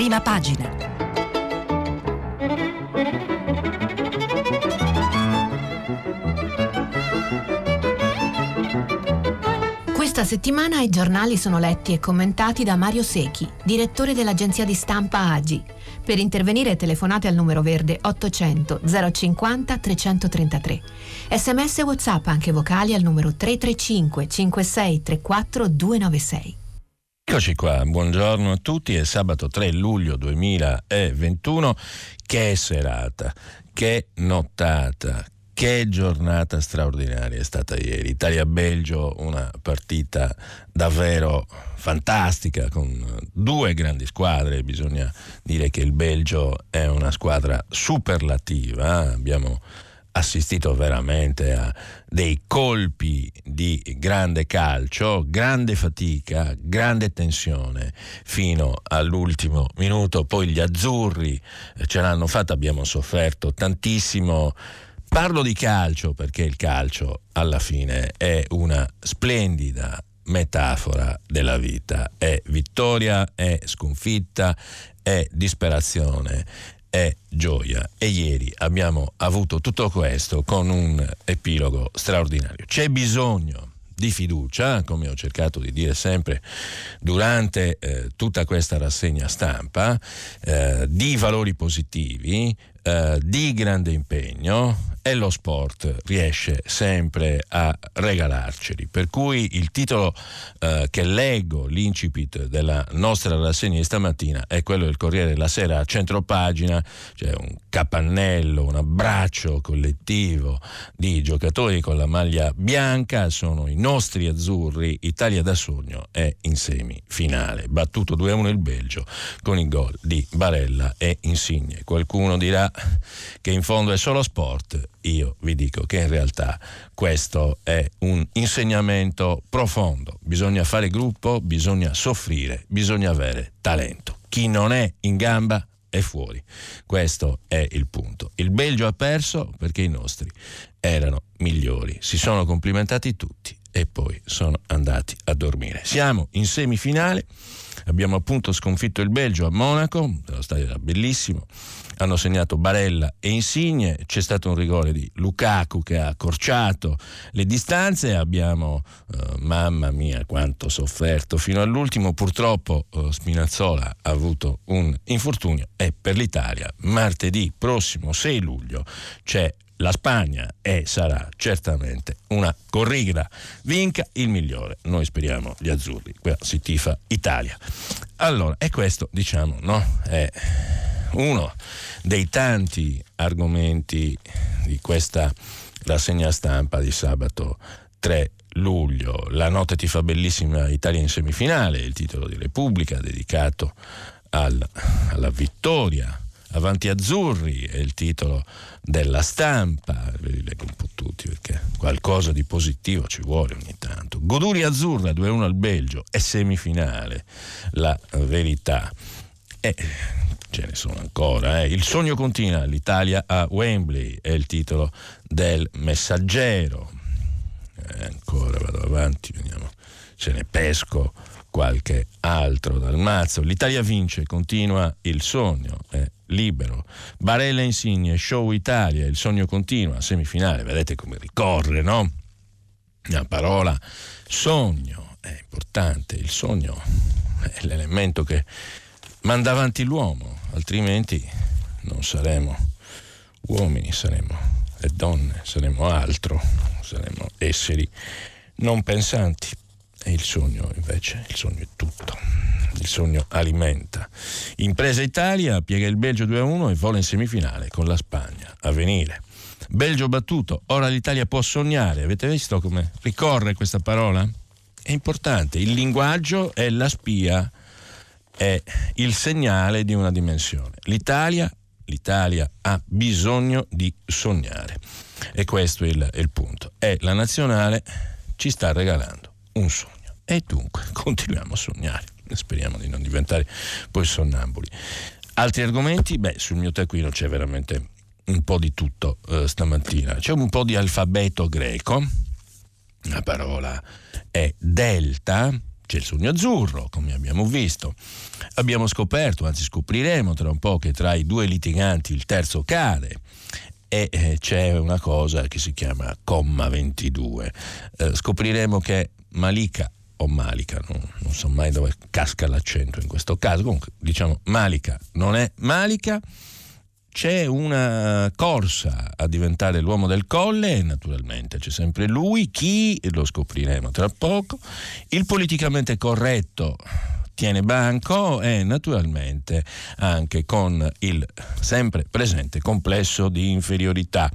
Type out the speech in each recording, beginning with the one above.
Prima pagina. Questa settimana i giornali sono letti e commentati da Mario Secchi, direttore dell'agenzia di stampa AGI. Per intervenire telefonate al numero verde 800 050 333. Sms e WhatsApp anche vocali al numero 335 5634 296. Eccoci qua, buongiorno a tutti, è sabato 3 luglio 2021, che serata, che nottata, che giornata straordinaria è stata ieri. Italia-Belgio, una partita davvero fantastica con due grandi squadre. Bisogna dire che il Belgio è una squadra superlativa. Eh? Abbiamo assistito veramente a dei colpi di grande calcio, grande fatica, grande tensione fino all'ultimo minuto. Poi gli azzurri ce l'hanno fatta, abbiamo sofferto tantissimo. Parlo di calcio perché il calcio alla fine è una splendida metafora della vita, è vittoria, è sconfitta, è disperazione, è gioia e ieri abbiamo avuto tutto questo con un epilogo straordinario. C'è bisogno di fiducia, come ho cercato di dire sempre durante eh, tutta questa rassegna stampa, eh, di valori positivi, eh, di grande impegno e lo sport riesce sempre a regalarceli. Per cui il titolo eh, che leggo, l'incipit della nostra rassegna di stamattina è quello del Corriere della Sera a centro pagina, c'è un capannello, un abbraccio collettivo di giocatori con la maglia bianca, sono i nostri azzurri, Italia da sogno è in semifinale, battuto 2-1 il Belgio con il gol di Barella e Insigne. Qualcuno dirà che in fondo è solo sport, io vi dico che in realtà questo è un insegnamento profondo. Bisogna fare gruppo, bisogna soffrire, bisogna avere talento. Chi non è in gamba è fuori. Questo è il punto. Il Belgio ha perso perché i nostri erano migliori. Si sono complimentati tutti e poi sono andati a dormire. Siamo in semifinale. Abbiamo appunto sconfitto il Belgio a Monaco, lo stadio era bellissimo. Hanno segnato Barella e Insigne, c'è stato un rigore di Lukaku che ha accorciato le distanze, abbiamo, eh, mamma mia quanto sofferto fino all'ultimo, purtroppo eh, Spinazzola ha avuto un infortunio e per l'Italia martedì prossimo 6 luglio c'è la Spagna e sarà certamente una corrida. Vinca il migliore. Noi speriamo gli azzurri. Qua si tifa Italia. Allora, e questo, diciamo, no? È uno dei tanti argomenti di questa rassegna stampa di sabato 3 luglio. La notte ti fa bellissima Italia in semifinale, il titolo di Repubblica dedicato al, alla vittoria. Avanti Azzurri è il titolo della stampa, ve li leggo un po' tutti perché qualcosa di positivo ci vuole ogni tanto. Goduri Azzurra 2-1 al Belgio è semifinale, la verità. E ce ne sono ancora. Eh. Il sogno continua, l'Italia a Wembley è il titolo del messaggero. Eh, ancora vado avanti, vediamo se ne pesco qualche altro dal mazzo. L'Italia vince, continua il sogno, è libero. Barella Insigne, Show Italia, il sogno continua, semifinale, vedete come ricorre, no? La parola sogno è importante, il sogno è l'elemento che manda avanti l'uomo, altrimenti non saremo uomini, saremo donne, saremo altro, saremo esseri non pensanti. E il sogno invece, il sogno è tutto. Il sogno alimenta. Impresa Italia piega il Belgio 2-1 e vola in semifinale con la Spagna a venire. Belgio battuto, ora l'Italia può sognare. Avete visto come ricorre questa parola? È importante, il linguaggio è la spia è il segnale di una dimensione. L'Italia, l'Italia ha bisogno di sognare e questo è il, è il punto. E la nazionale ci sta regalando un sogno e dunque continuiamo a sognare. Speriamo di non diventare poi sonnambuli. Altri argomenti? Beh, sul mio taccuino c'è veramente un po' di tutto eh, stamattina. C'è un po' di alfabeto greco, la parola è delta, c'è il sogno azzurro, come abbiamo visto. Abbiamo scoperto, anzi scopriremo tra un po' che tra i due litiganti il terzo cade e eh, c'è una cosa che si chiama comma 22. Eh, scopriremo che Malika o Malika, non, non, so mai dove casca l'accento in questo caso, comunque diciamo Malika non è Malika, c'è una corsa a diventare l'uomo del colle e naturalmente c'è sempre lui, chi? Lo scopriremo tra poco, il politicamente corretto tiene banco e naturalmente anche con il sempre presente complesso di inferiorità.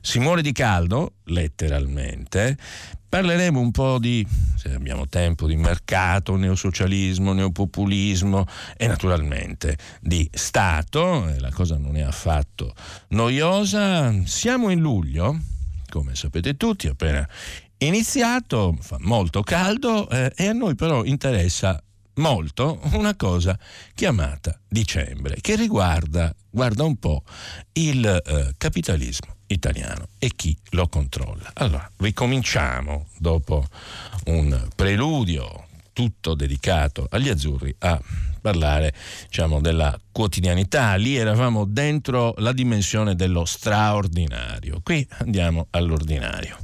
Si muore di caldo, letteralmente, Parleremo un po' di, se abbiamo tempo, di mercato, neosocialismo, neopopulismo e naturalmente di Stato, la cosa non è affatto noiosa. Siamo in luglio, come sapete tutti, appena iniziato, fa molto caldo eh, e a noi però interessa molto una cosa chiamata dicembre, che riguarda, guarda un po', il eh, capitalismo italiano e chi lo controlla. Allora, ricominciamo dopo un preludio tutto dedicato agli azzurri a parlare diciamo, della quotidianità. Lì eravamo dentro la dimensione dello straordinario. Qui andiamo all'ordinario.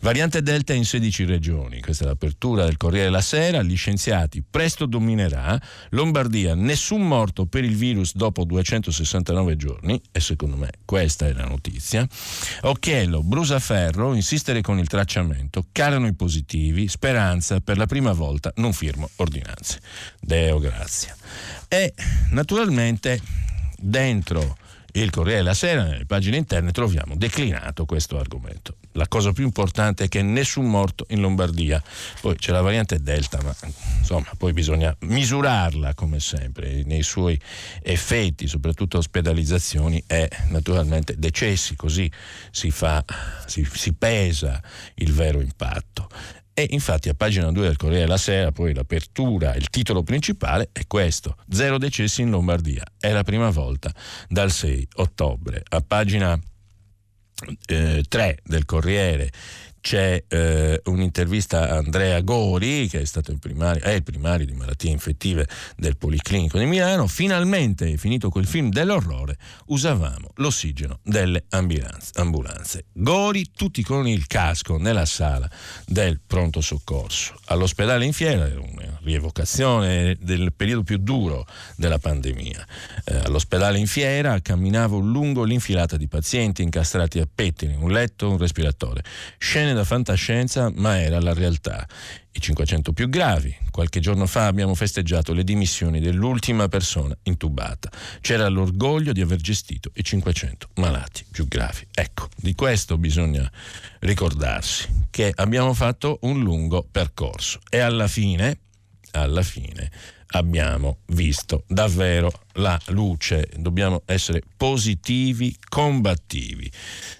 Variante Delta in 16 regioni, questa è l'apertura del Corriere della Sera, gli scienziati presto dominerà, Lombardia nessun morto per il virus dopo 269 giorni, e secondo me questa è la notizia, Occhiello, Brusaferro, insistere con il tracciamento, calano i positivi, speranza, per la prima volta non firmo ordinanze. Deo grazia. E naturalmente dentro il Corriere della Sera, nelle pagine interne, troviamo declinato questo argomento. La cosa più importante è che nessun morto in Lombardia. Poi c'è la variante Delta, ma insomma, poi bisogna misurarla come sempre nei suoi effetti, soprattutto ospedalizzazioni e naturalmente decessi, così si, fa, si, si pesa il vero impatto. E infatti a pagina 2 del Corriere della Sera poi l'apertura, il titolo principale è questo, zero decessi in Lombardia, è la prima volta dal 6 ottobre. A pagina eh, 3 del Corriere c'è eh, un'intervista a Andrea Gori, che è stato il primario, è il primario di malattie infettive del Policlinico di Milano. Finalmente, finito quel film dell'orrore, usavamo l'ossigeno delle ambulanze. Gori, tutti con il casco nella sala del pronto soccorso. All'ospedale in fiera, una rievocazione del periodo più duro della pandemia. Eh, all'ospedale in fiera camminavo lungo l'infilata di pazienti incastrati a pettine, un letto, un respiratore. Scene da fantascienza, ma era la realtà. I 500 più gravi. Qualche giorno fa abbiamo festeggiato le dimissioni dell'ultima persona intubata. C'era l'orgoglio di aver gestito i 500 malati più gravi. Ecco, di questo bisogna ricordarsi, che abbiamo fatto un lungo percorso e alla fine, alla fine, abbiamo visto davvero la luce, dobbiamo essere positivi, combattivi.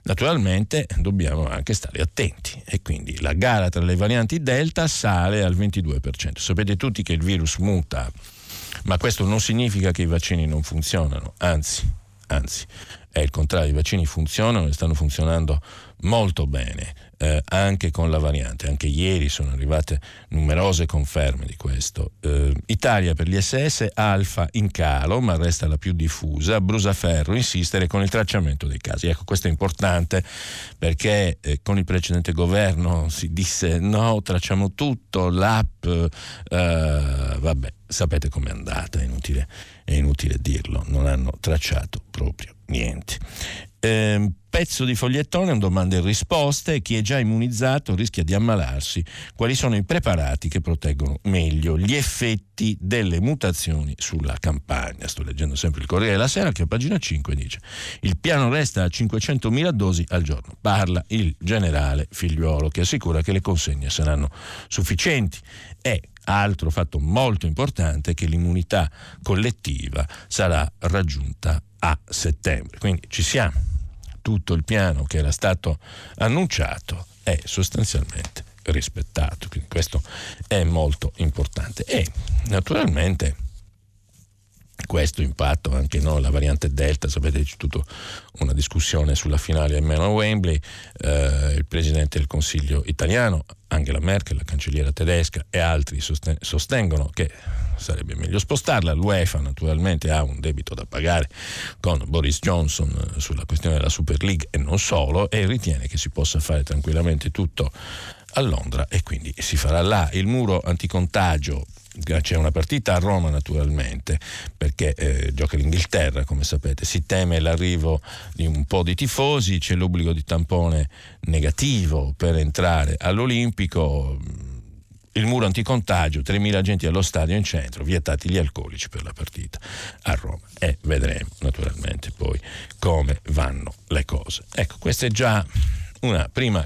Naturalmente dobbiamo anche stare attenti e quindi la gara tra le varianti Delta sale al 22%. Sapete tutti che il virus muta, ma questo non significa che i vaccini non funzionano, anzi, anzi, è il contrario, i vaccini funzionano e stanno funzionando molto bene eh, anche con la variante. Anche ieri sono arrivate numerose conferme di questo. Eh, Italia per gli SS, alfa in calo, ma resta la più diffusa. Brusaferro insistere con il tracciamento dei casi. Ecco, questo è importante perché eh, con il precedente governo si disse no, tracciamo tutto, l'app, eh, vabbè, sapete com'è andata, è inutile, è inutile dirlo, non hanno tracciato proprio niente. Eh, pezzo di fogliettone, un domande e risposte, chi è già immunizzato rischia di ammalarsi, quali sono i preparati che proteggono meglio gli effetti delle mutazioni sulla campagna. Sto leggendo sempre il Corriere della Sera che a pagina 5 dice il piano resta a 500.000 dosi al giorno. Parla il generale Figliuolo che assicura che le consegne saranno sufficienti e altro fatto molto importante che l'immunità collettiva sarà raggiunta a settembre. Quindi ci siamo tutto il piano che era stato annunciato è sostanzialmente rispettato. Quindi questo è molto importante. E naturalmente questo impatto anche no, la variante Delta, sapete c'è tutta una discussione sulla finale a meno Wembley, eh, il Presidente del Consiglio italiano, Angela Merkel, la cancelliera tedesca e altri sosten- sostengono che sarebbe meglio spostarla, l'UEFA naturalmente ha un debito da pagare con Boris Johnson eh, sulla questione della Super League e non solo e ritiene che si possa fare tranquillamente tutto a Londra e quindi si farà là. Il muro anticontagio c'è una partita a Roma naturalmente perché eh, gioca l'Inghilterra come sapete. Si teme l'arrivo di un po' di tifosi c'è l'obbligo di tampone negativo per entrare all'Olimpico il muro anticontagio 3.000 agenti allo stadio in centro vietati gli alcolici per la partita a Roma e vedremo naturalmente poi come vanno le cose ecco questa è già una prima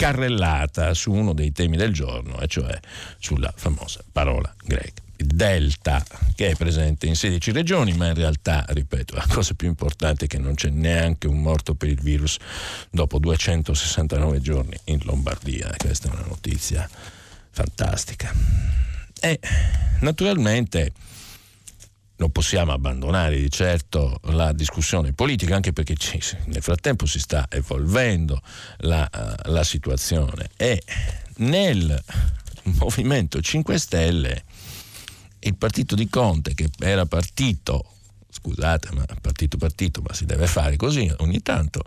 carrellata su uno dei temi del giorno, e cioè sulla famosa parola greca. Delta, che è presente in 16 regioni, ma in realtà, ripeto, la cosa più importante è che non c'è neanche un morto per il virus dopo 269 giorni in Lombardia. Questa è una notizia fantastica. E naturalmente non possiamo abbandonare di certo la discussione politica, anche perché ci, nel frattempo si sta evolvendo la, uh, la situazione e nel Movimento 5 Stelle il partito di Conte che era partito, scusate, ma partito partito, ma si deve fare così ogni tanto,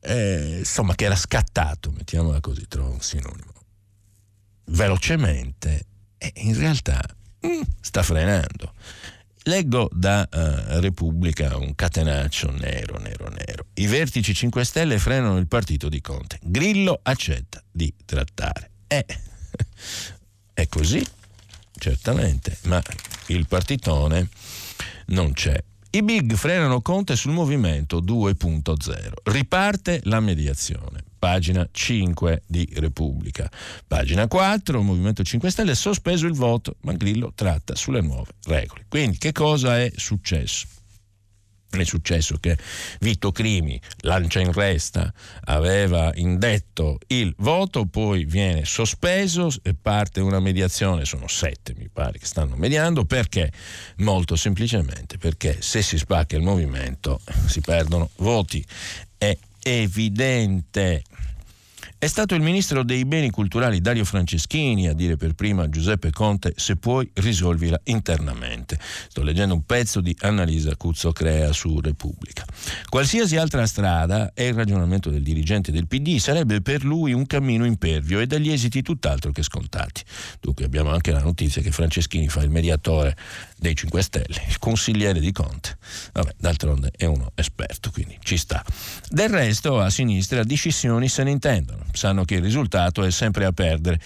eh, insomma che era scattato, mettiamola così, trovo un sinonimo, velocemente, e in realtà mm, sta frenando. Leggo da uh, Repubblica un catenaccio nero, nero, nero. I vertici 5 Stelle frenano il partito di Conte. Grillo accetta di trattare. Eh, è così, certamente, ma il partitone non c'è. I big frenano Conte sul movimento 2.0. Riparte la mediazione pagina 5 di Repubblica. Pagina 4, Movimento 5 Stelle, sospeso il voto, ma Grillo tratta sulle nuove regole. Quindi che cosa è successo? È successo che Vito Crimi lancia in resta, aveva indetto il voto, poi viene sospeso e parte una mediazione, sono sette mi pare che stanno mediando, perché? Molto semplicemente perché se si spacca il movimento si perdono voti. È evidente. È stato il ministro dei beni culturali Dario Franceschini a dire per prima a Giuseppe Conte se puoi risolvila internamente. Sto leggendo un pezzo di Annalisa Cuzzo Crea su Repubblica. Qualsiasi altra strada, è il ragionamento del dirigente del PD, sarebbe per lui un cammino impervio e dagli esiti tutt'altro che scontati. Dunque abbiamo anche la notizia che Franceschini fa il mediatore dei 5 Stelle, il consigliere di Conte. Vabbè, d'altronde è uno esperto, quindi ci sta. Del resto a sinistra discissioni se ne intendono, sanno che il risultato è sempre a perdere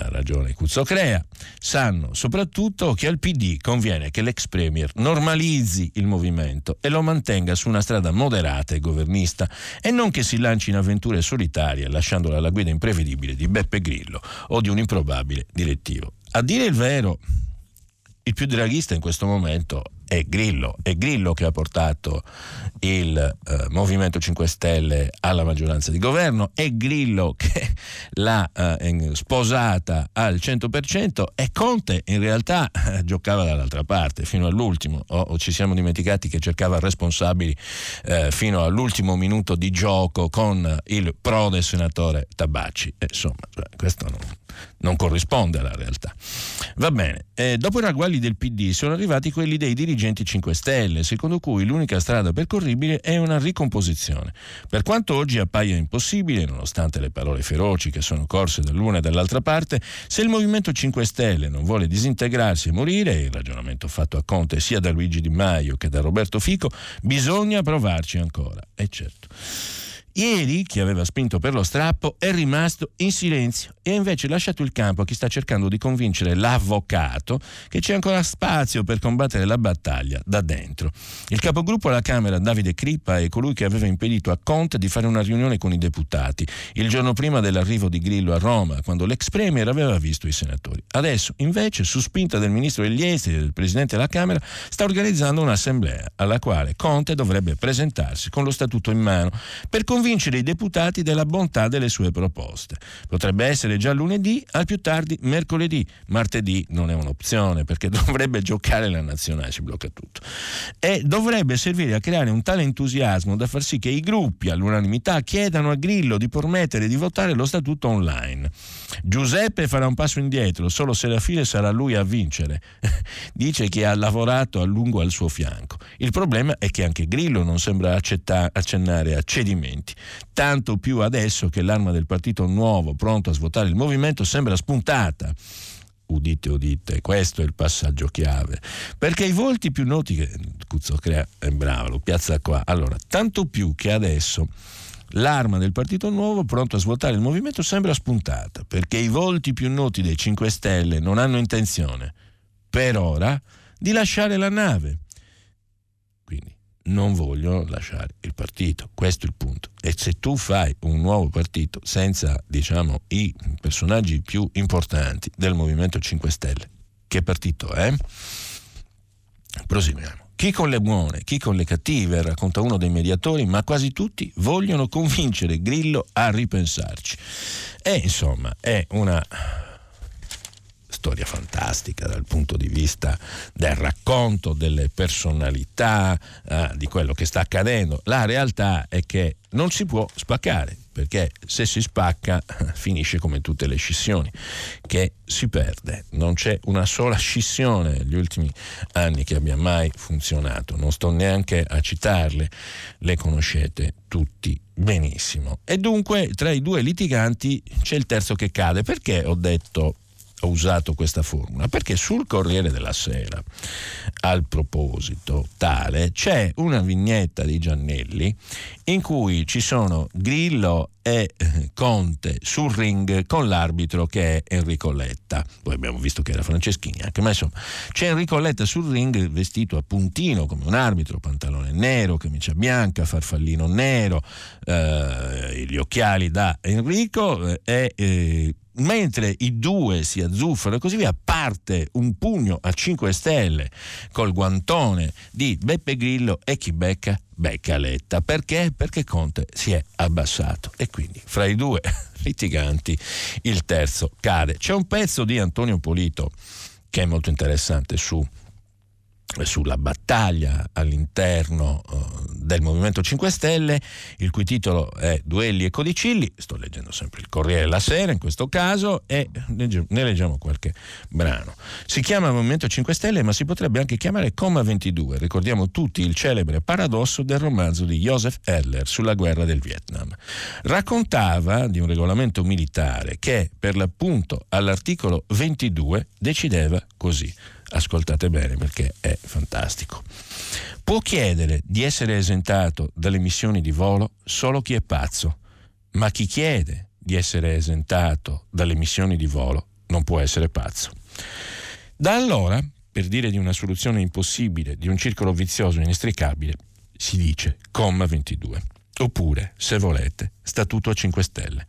ha ragione Cuzzo Crea, sanno soprattutto che al PD conviene che l'ex Premier normalizzi il movimento e lo mantenga su una strada moderata e governista e non che si lanci in avventure solitarie lasciandolo alla guida imprevedibile di Beppe Grillo o di un improbabile direttivo. A dire il vero, il più draghista in questo momento è Grillo, è Grillo che ha portato il eh, Movimento 5 Stelle alla maggioranza di governo, è Grillo che l'ha eh, sposata al 100% e Conte in realtà eh, giocava dall'altra parte fino all'ultimo, o, o, ci siamo dimenticati che cercava responsabili eh, fino all'ultimo minuto di gioco con il prode senatore Tabacci. insomma, cioè, questo non, non corrisponde alla realtà. Va bene, eh, dopo i ragguagli del PD sono arrivati quelli dei dirigenti 5 Stelle, secondo cui l'unica strada percorribile è una ricomposizione. Per quanto oggi appaia impossibile, nonostante le parole feroci che sono corse dall'una e dall'altra parte, se il Movimento 5 Stelle non vuole disintegrarsi e morire, il ragionamento fatto a Conte sia da Luigi Di Maio che da Roberto Fico, bisogna provarci ancora. E certo. Ieri chi aveva spinto per lo strappo è rimasto in silenzio e ha invece lasciato il campo a chi sta cercando di convincere l'avvocato che c'è ancora spazio per combattere la battaglia da dentro. Il capogruppo alla Camera, Davide Crippa, è colui che aveva impedito a Conte di fare una riunione con i deputati il giorno prima dell'arrivo di Grillo a Roma, quando l'ex Premier aveva visto i senatori. Adesso, invece, su spinta del ministro degli esteri e del presidente della Camera, sta organizzando un'assemblea alla quale Conte dovrebbe presentarsi con lo statuto in mano per convincere convincere i deputati della bontà delle sue proposte. Potrebbe essere già lunedì, al più tardi mercoledì. Martedì non è un'opzione perché dovrebbe giocare la nazionale, si blocca tutto. E dovrebbe servire a creare un tale entusiasmo da far sì che i gruppi all'unanimità chiedano a Grillo di permettere di votare lo statuto online. Giuseppe farà un passo indietro, solo se la fine sarà lui a vincere, dice che ha lavorato a lungo al suo fianco. Il problema è che anche Grillo non sembra accetta- accennare a cedimenti, tanto più adesso che l'arma del partito nuovo, pronto a svuotare il movimento, sembra spuntata. Udite udite, questo è il passaggio chiave, perché i volti più noti che Cuzzo crea, è bravo, lo piazza qua, allora, tanto più che adesso l'arma del Partito Nuovo pronto a svuotare il movimento sembra spuntata, perché i volti più noti dei 5 Stelle non hanno intenzione, per ora, di lasciare la nave. Quindi non vogliono lasciare il partito, questo è il punto. E se tu fai un nuovo partito senza, diciamo, i personaggi più importanti del Movimento 5 Stelle, che partito è? Proseguiamo. Chi con le buone, chi con le cattive, racconta uno dei mediatori, ma quasi tutti vogliono convincere Grillo a ripensarci. E insomma, è una storia fantastica dal punto di vista del racconto delle personalità, eh, di quello che sta accadendo. La realtà è che non si può spaccare perché se si spacca finisce come tutte le scissioni, che si perde. Non c'è una sola scissione negli ultimi anni che abbia mai funzionato, non sto neanche a citarle, le conoscete tutti benissimo. E dunque tra i due litiganti c'è il terzo che cade. Perché ho detto ho usato questa formula? Perché sul Corriere della Sera, al proposito tale, c'è una vignetta di Giannelli in cui ci sono Grillo e eh, Conte sul ring con l'arbitro che è Enrico Letta. Poi abbiamo visto che era Franceschini anche, ma insomma c'è Enrico Letta sul ring vestito a puntino come un arbitro, pantalone nero, camicia bianca, farfallino nero, eh, gli occhiali da Enrico eh, e eh, mentre i due si azzuffano e così via, parte un pugno a 5 stelle col guantone di Beppe Grillo e chi becca? Becca Letta. Perché? Perché Conte si è abbassato e quindi fra i due litiganti il terzo cade. C'è un pezzo di Antonio Polito che è molto interessante su sulla battaglia all'interno uh, del Movimento 5 Stelle, il cui titolo è Duelli e Codicilli, sto leggendo sempre il Corriere della Sera in questo caso e ne leggiamo qualche brano. Si chiama Movimento 5 Stelle ma si potrebbe anche chiamare Comma 22, ricordiamo tutti il celebre paradosso del romanzo di Joseph Heller sulla guerra del Vietnam. Raccontava di un regolamento militare che per l'appunto all'articolo 22 decideva così ascoltate bene perché è fantastico. Può chiedere di essere esentato dalle missioni di volo solo chi è pazzo, ma chi chiede di essere esentato dalle missioni di volo non può essere pazzo. Da allora, per dire di una soluzione impossibile, di un circolo vizioso inestricabile, si dice comma 22. Oppure, se volete, statuto a 5 stelle.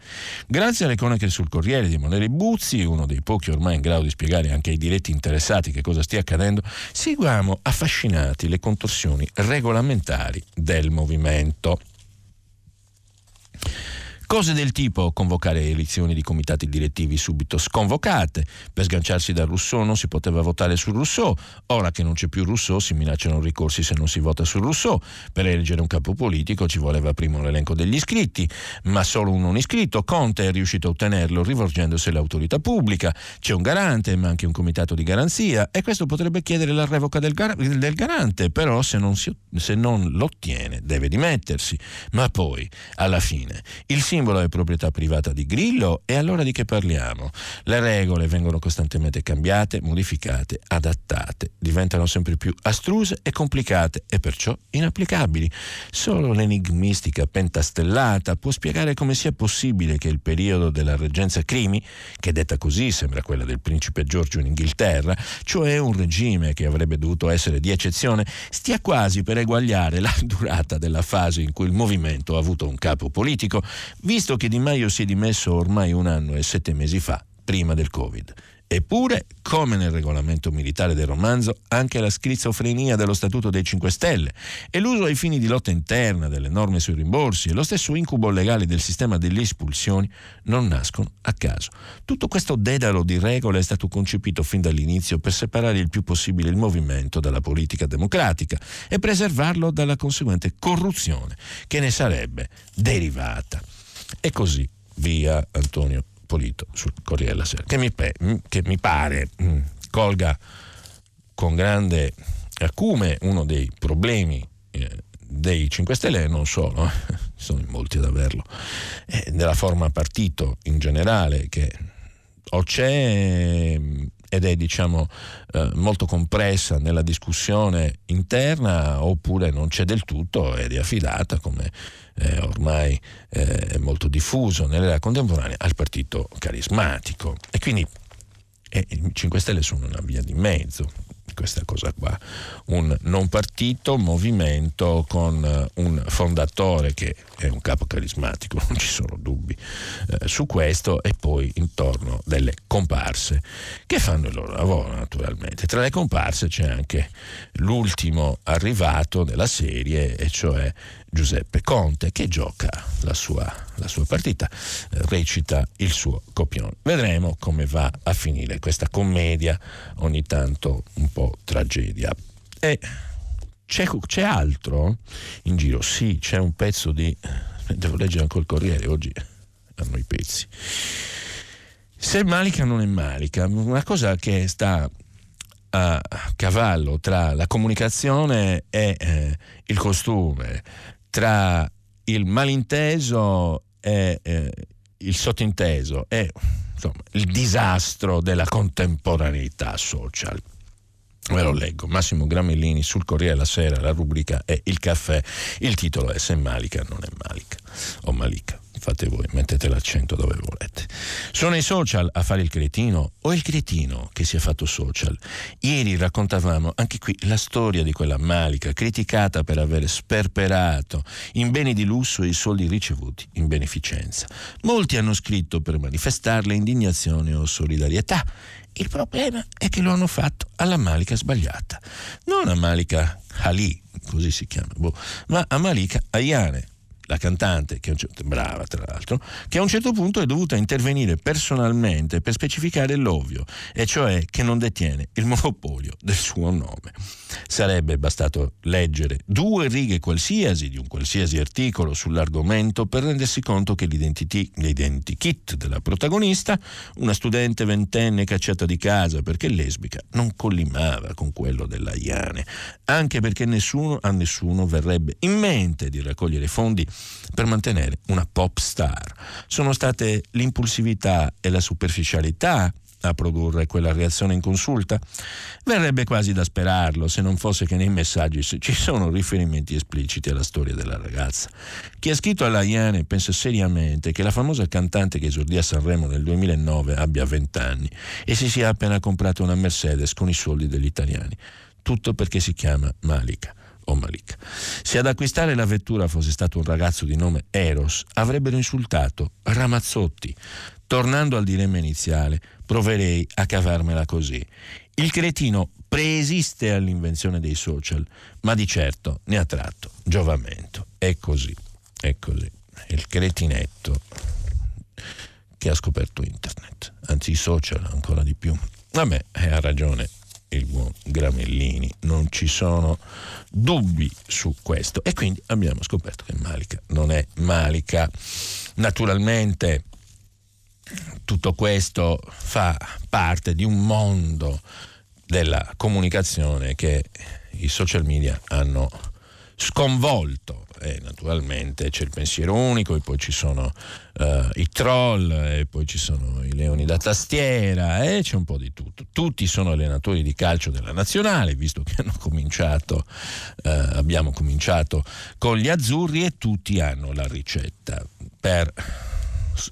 Grazie alle cronache sul Corriere di Emanuele Buzzi, uno dei pochi ormai in grado di spiegare anche ai diretti interessati che cosa stia accadendo, seguiamo affascinati le contorsioni regolamentari del movimento. Cose del tipo convocare elezioni di comitati direttivi subito sconvocate. Per sganciarsi da Rousseau non si poteva votare su Rousseau. Ora che non c'è più Rousseau si minacciano ricorsi se non si vota su Rousseau. Per eleggere un capo politico ci voleva prima un elenco degli iscritti, ma solo un non iscritto. Conte è riuscito a ottenerlo rivolgendosi all'autorità pubblica. C'è un garante, ma anche un comitato di garanzia e questo potrebbe chiedere la revoca del, gar- del garante, però se non, si, se non l'ottiene deve dimettersi. Ma poi, alla fine, il sindaco simbolo è proprietà privata di Grillo e allora di che parliamo? Le regole vengono costantemente cambiate, modificate, adattate, diventano sempre più astruse e complicate e perciò inapplicabili. Solo l'enigmistica pentastellata può spiegare come sia possibile che il periodo della reggenza Crimi, che detta così sembra quella del principe Giorgio in Inghilterra, cioè un regime che avrebbe dovuto essere di eccezione, stia quasi per eguagliare la durata della fase in cui il movimento ha avuto un capo politico, visto che Di Maio si è dimesso ormai un anno e sette mesi fa, prima del Covid. Eppure, come nel regolamento militare del romanzo, anche la schizofrenia dello Statuto dei 5 Stelle e l'uso ai fini di lotta interna delle norme sui rimborsi e lo stesso incubo legale del sistema delle espulsioni non nascono a caso. Tutto questo dedalo di regole è stato concepito fin dall'inizio per separare il più possibile il movimento dalla politica democratica e preservarlo dalla conseguente corruzione che ne sarebbe derivata. E così via Antonio Polito sul Corriere della Sera, che mi, che mi pare mh, colga con grande acume uno dei problemi eh, dei 5 Stelle, non solo, eh, sono in molti ad averlo, eh, della forma partito in generale, che o c'è ed è diciamo eh, molto compressa nella discussione interna oppure non c'è del tutto ed è affidata come eh, ormai eh, è molto diffuso nell'era contemporanea al partito carismatico. E quindi eh, i 5 Stelle sono una via di mezzo questa cosa qua, un non partito, movimento con eh, un fondatore che è un capo carismatico, non ci sono dubbi eh, su questo, e poi intorno delle comparse che fanno il loro lavoro naturalmente. Tra le comparse c'è anche l'ultimo arrivato della serie, e cioè Giuseppe Conte, che gioca la sua, la sua partita, eh, recita il suo copione. Vedremo come va a finire questa commedia, ogni tanto un po' tragedia. E c'è, c'è altro in giro? Sì, c'è un pezzo di... Devo leggere ancora il Corriere, oggi hanno i pezzi. Se Malika non è Malika, una cosa che sta a cavallo tra la comunicazione e eh, il costume, tra il malinteso e eh, il sottinteso e insomma, il disastro della contemporaneità social. Ve lo leggo, Massimo Gramellini sul Corriere della Sera, la rubrica è Il caffè, il titolo è Se Malika non è Malika o Malika fate voi, mettete l'accento dove volete. Sono i social a fare il cretino o il cretino che si è fatto social? Ieri raccontavamo anche qui la storia di quella Malika criticata per aver sperperato in beni di lusso i soldi ricevuti in beneficenza. Molti hanno scritto per manifestarle indignazione o solidarietà. Il problema è che lo hanno fatto alla Malika sbagliata. Non a Malika Ali, così si chiama, boh, ma a Malika Ayane, la cantante, che brava tra l'altro, che a un certo punto è dovuta intervenire personalmente per specificare l'ovvio, e cioè che non detiene il monopolio del suo nome. Sarebbe bastato leggere due righe qualsiasi di un qualsiasi articolo sull'argomento per rendersi conto che l'identikit della protagonista, una studente ventenne cacciata di casa perché lesbica, non collimava con quello della Iane, anche perché nessuno, a nessuno verrebbe in mente di raccogliere fondi per mantenere una pop star. Sono state l'impulsività e la superficialità a produrre quella reazione in consulta? Verrebbe quasi da sperarlo se non fosse che nei messaggi ci sono riferimenti espliciti alla storia della ragazza. Chi ha scritto alla Iane pensa seriamente che la famosa cantante che esordì a Sanremo nel 2009 abbia 20 anni e si sia appena comprata una Mercedes con i soldi degli italiani. Tutto perché si chiama Malika o. Se ad acquistare la vettura fosse stato un ragazzo di nome Eros, avrebbero insultato Ramazzotti. Tornando al dilemma iniziale, proverei a cavarmela così. Il cretino preesiste all'invenzione dei social, ma di certo ne ha tratto giovamento. È così, è così. Il cretinetto che ha scoperto internet, anzi i social ancora di più. Vabbè, ha ragione il buon Gramellini, non ci sono dubbi su questo e quindi abbiamo scoperto che Malika non è Malika. Naturalmente tutto questo fa parte di un mondo della comunicazione che i social media hanno sconvolto e naturalmente c'è il pensiero unico e poi ci sono uh, i troll e poi ci sono i leoni da tastiera e c'è un po' di tutto. Tutti sono allenatori di calcio della nazionale, visto che hanno cominciato, uh, abbiamo cominciato con gli azzurri e tutti hanno la ricetta per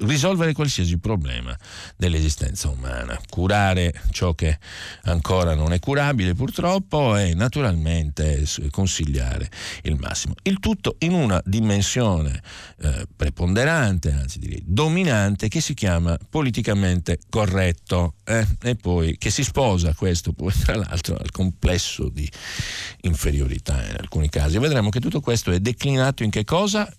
risolvere qualsiasi problema dell'esistenza umana, curare ciò che ancora non è curabile purtroppo e naturalmente consigliare il massimo. Il tutto in una dimensione eh, preponderante, anzi direi dominante, che si chiama politicamente corretto eh? e poi che si sposa questo poi tra l'altro al complesso di inferiorità in alcuni casi. Vedremo che tutto questo è declinato in che cosa?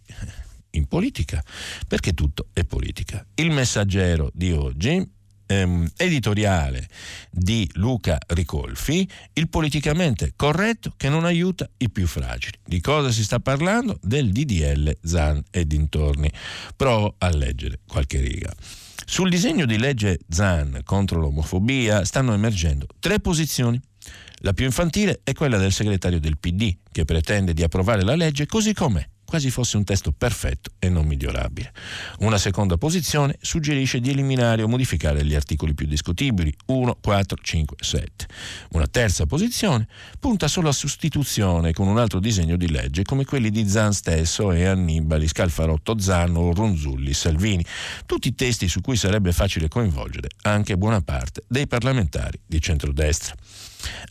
In politica, perché tutto è politica. Il messaggero di oggi ehm, editoriale di Luca Ricolfi, il politicamente corretto che non aiuta i più fragili. Di cosa si sta parlando? Del DDL Zan e dintorni. Provo a leggere qualche riga. Sul disegno di legge Zan contro l'omofobia stanno emergendo tre posizioni. La più infantile è quella del segretario del PD, che pretende di approvare la legge così com'è, quasi fosse un testo perfetto e non migliorabile. Una seconda posizione suggerisce di eliminare o modificare gli articoli più discutibili 1, 4, 5, 7. Una terza posizione punta solo a sostituzione con un altro disegno di legge come quelli di Zan stesso e Annibali, Scalfarotto, Zanno, Ronzulli, Salvini, tutti testi su cui sarebbe facile coinvolgere anche buona parte dei parlamentari di centrodestra.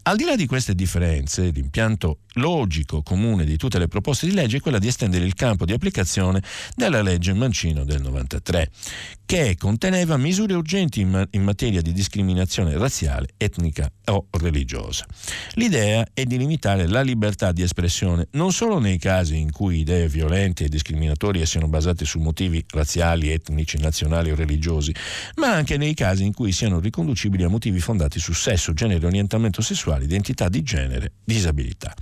Al di là di queste differenze, l'impianto logico comune di tutte le proposte di legge è quella di estendere il campo di applicazione della legge Mancino del 93, che conteneva misure urgenti in, ma- in materia di discriminazione razziale, etnica o religiosa. L'idea è di limitare la libertà di espressione non solo nei casi in cui idee violente e discriminatorie siano basate su motivi razziali, etnici, nazionali o religiosi, ma anche nei casi in cui siano riconducibili a motivi fondati su sesso, genere, orientamento sessuale, identità di genere, disabilità.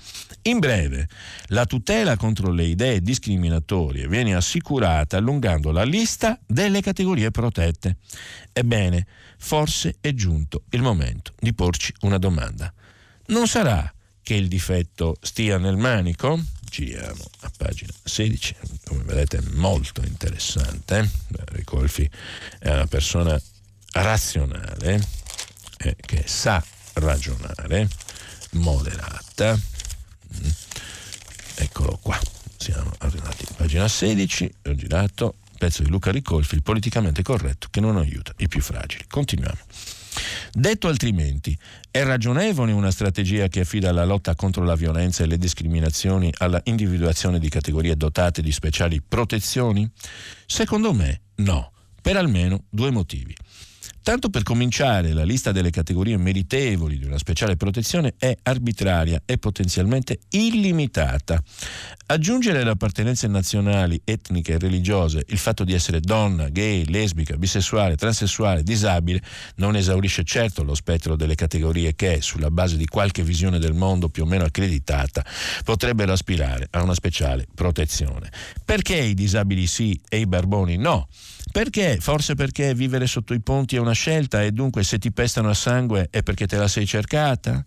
In breve, la tutela contro le idee discriminatorie viene assicurata allungando la lista delle categorie protette. Ebbene, forse è giunto il momento di porci una domanda. Non sarà che il difetto stia nel manico? Giriamo a pagina 16, come vedete molto interessante. Ricolfi è una persona razionale eh, che sa ragionare, moderata. Mm. Eccolo qua, siamo arrivati a pagina 16, ho girato, pezzo di Luca Ricolfi, il politicamente corretto che non aiuta i più fragili. Continuiamo. Detto altrimenti, è ragionevole una strategia che affida la lotta contro la violenza e le discriminazioni alla individuazione di categorie dotate di speciali protezioni? Secondo me no, per almeno due motivi. Tanto per cominciare, la lista delle categorie meritevoli di una speciale protezione è arbitraria e potenzialmente illimitata. Aggiungere le appartenenze nazionali, etniche e religiose, il fatto di essere donna, gay, lesbica, bisessuale, transessuale, disabile, non esaurisce certo lo spettro delle categorie che, sulla base di qualche visione del mondo più o meno accreditata, potrebbero aspirare a una speciale protezione. Perché i disabili sì e i barboni no? Perché? Forse perché vivere sotto i ponti è una scelta e dunque se ti pestano a sangue è perché te la sei cercata?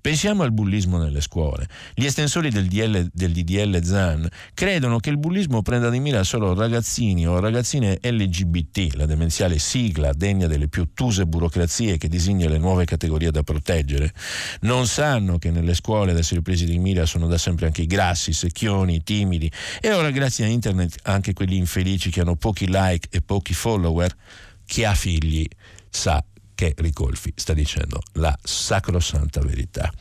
Pensiamo al bullismo nelle scuole. Gli estensori del, DL, del DDL ZAN credono che il bullismo prenda di mira solo ragazzini o ragazzine LGBT, la demenziale sigla degna delle più ottuse burocrazie che disegna le nuove categorie da proteggere. Non sanno che nelle scuole ad essere presi di mira sono da sempre anche i grassi, secchioni, timidi e ora grazie a internet anche quelli infelici che hanno pochi like e pochi follower, chi ha figli sa che Ricolfi sta dicendo la sacrosanta verità.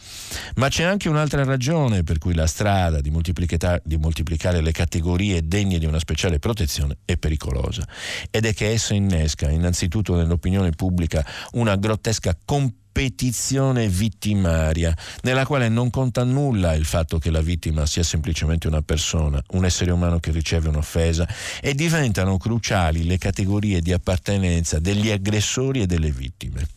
Ma c'è anche un'altra ragione per cui la strada di, di, moltiplicare le categorie degne di una speciale protezione è pericolosa ed è che essa innesca innanzitutto nell'opinione pubblica una grottesca competizione petizione vittimaria, nella quale non conta nulla il fatto che la vittima sia semplicemente una persona, un essere umano che riceve un'offesa, e diventano cruciali le categorie di appartenenza degli aggressori e delle vittime.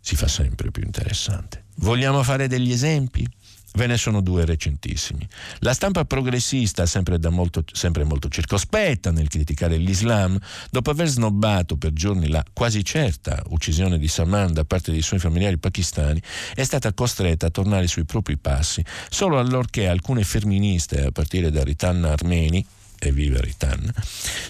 Si fa sempre più interessante. Vogliamo fare degli esempi? Ve ne sono due recentissimi. La stampa progressista, sempre, molto, sempre molto circospetta nel criticare l'Islam, dopo aver snobbato per giorni la quasi certa uccisione di Saman da parte dei suoi familiari pakistani, è stata costretta a tornare sui propri passi solo allorché alcune femministe, a partire da Ritanna Armeni, e Viveritan,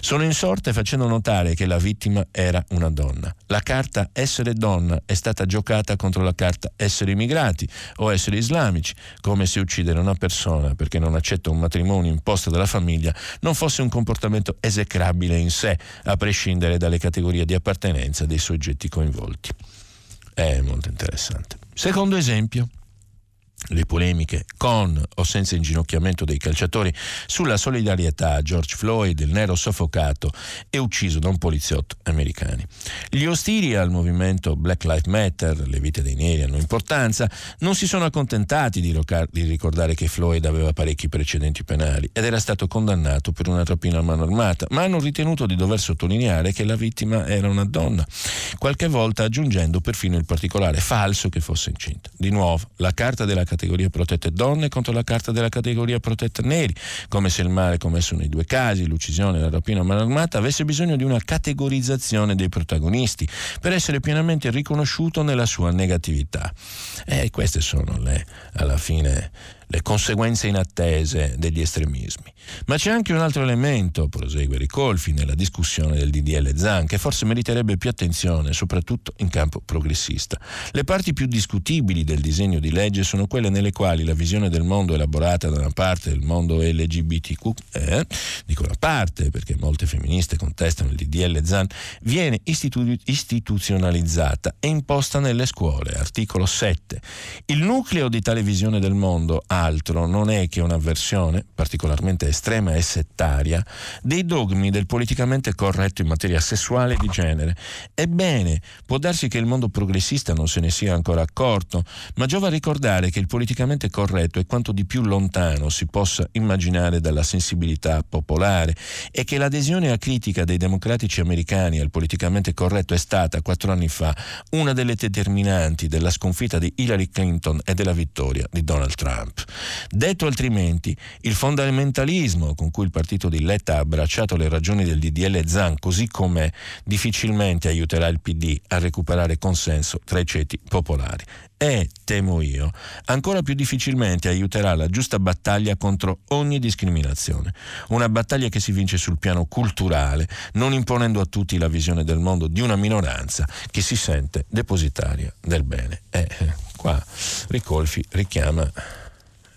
sono insorte facendo notare che la vittima era una donna. La carta essere donna è stata giocata contro la carta essere immigrati o essere islamici, come se uccidere una persona perché non accetta un matrimonio imposto dalla famiglia non fosse un comportamento esecrabile in sé, a prescindere dalle categorie di appartenenza dei soggetti coinvolti. È molto interessante. Secondo esempio le polemiche con o senza inginocchiamento dei calciatori sulla solidarietà a George Floyd, il nero soffocato e ucciso da un poliziotto americano. Gli ostili al movimento Black Lives Matter, le vite dei neri hanno importanza, non si sono accontentati di, di ricordare che Floyd aveva parecchi precedenti penali ed era stato condannato per una rapina a mano armata, ma hanno ritenuto di dover sottolineare che la vittima era una donna, qualche volta aggiungendo perfino il particolare falso che fosse incinta. Di nuovo, la carta della categoria protette donne contro la carta della categoria protetta neri, come se il male commesso nei due casi, l'uccisione e la rapina a armata, avesse bisogno di una categorizzazione dei protagonisti per essere pienamente riconosciuto nella sua negatività. E queste sono le, alla fine le conseguenze inattese degli estremismi. Ma c'è anche un altro elemento, prosegue Ricolfi, nella discussione del DDL Zan, che forse meriterebbe più attenzione, soprattutto in campo progressista. Le parti più discutibili del disegno di legge sono quelle nelle quali la visione del mondo elaborata da una parte del mondo LGBTQ, eh, dico una parte perché molte femministe contestano il DDL Zan, viene istitu- istituzionalizzata e imposta nelle scuole. Articolo 7. Il nucleo di tale visione del mondo altro non è che una versione particolarmente estrema e settaria dei dogmi del politicamente corretto in materia sessuale e di genere. Ebbene, può darsi che il mondo progressista non se ne sia ancora accorto, ma giova ricordare che il politicamente corretto è quanto di più lontano si possa immaginare dalla sensibilità popolare e che l'adesione a critica dei democratici americani al politicamente corretto è stata quattro anni fa una delle determinanti della sconfitta di Hillary Clinton e della vittoria di Donald Trump. Detto altrimenti, il fondamentalismo con cui il partito di Letta ha abbracciato le ragioni del DDL Zan così com'è difficilmente aiuterà il PD a recuperare consenso tra i ceti popolari e, temo io, ancora più difficilmente aiuterà la giusta battaglia contro ogni discriminazione. Una battaglia che si vince sul piano culturale, non imponendo a tutti la visione del mondo di una minoranza che si sente depositaria del bene. E eh, qua Ricolfi richiama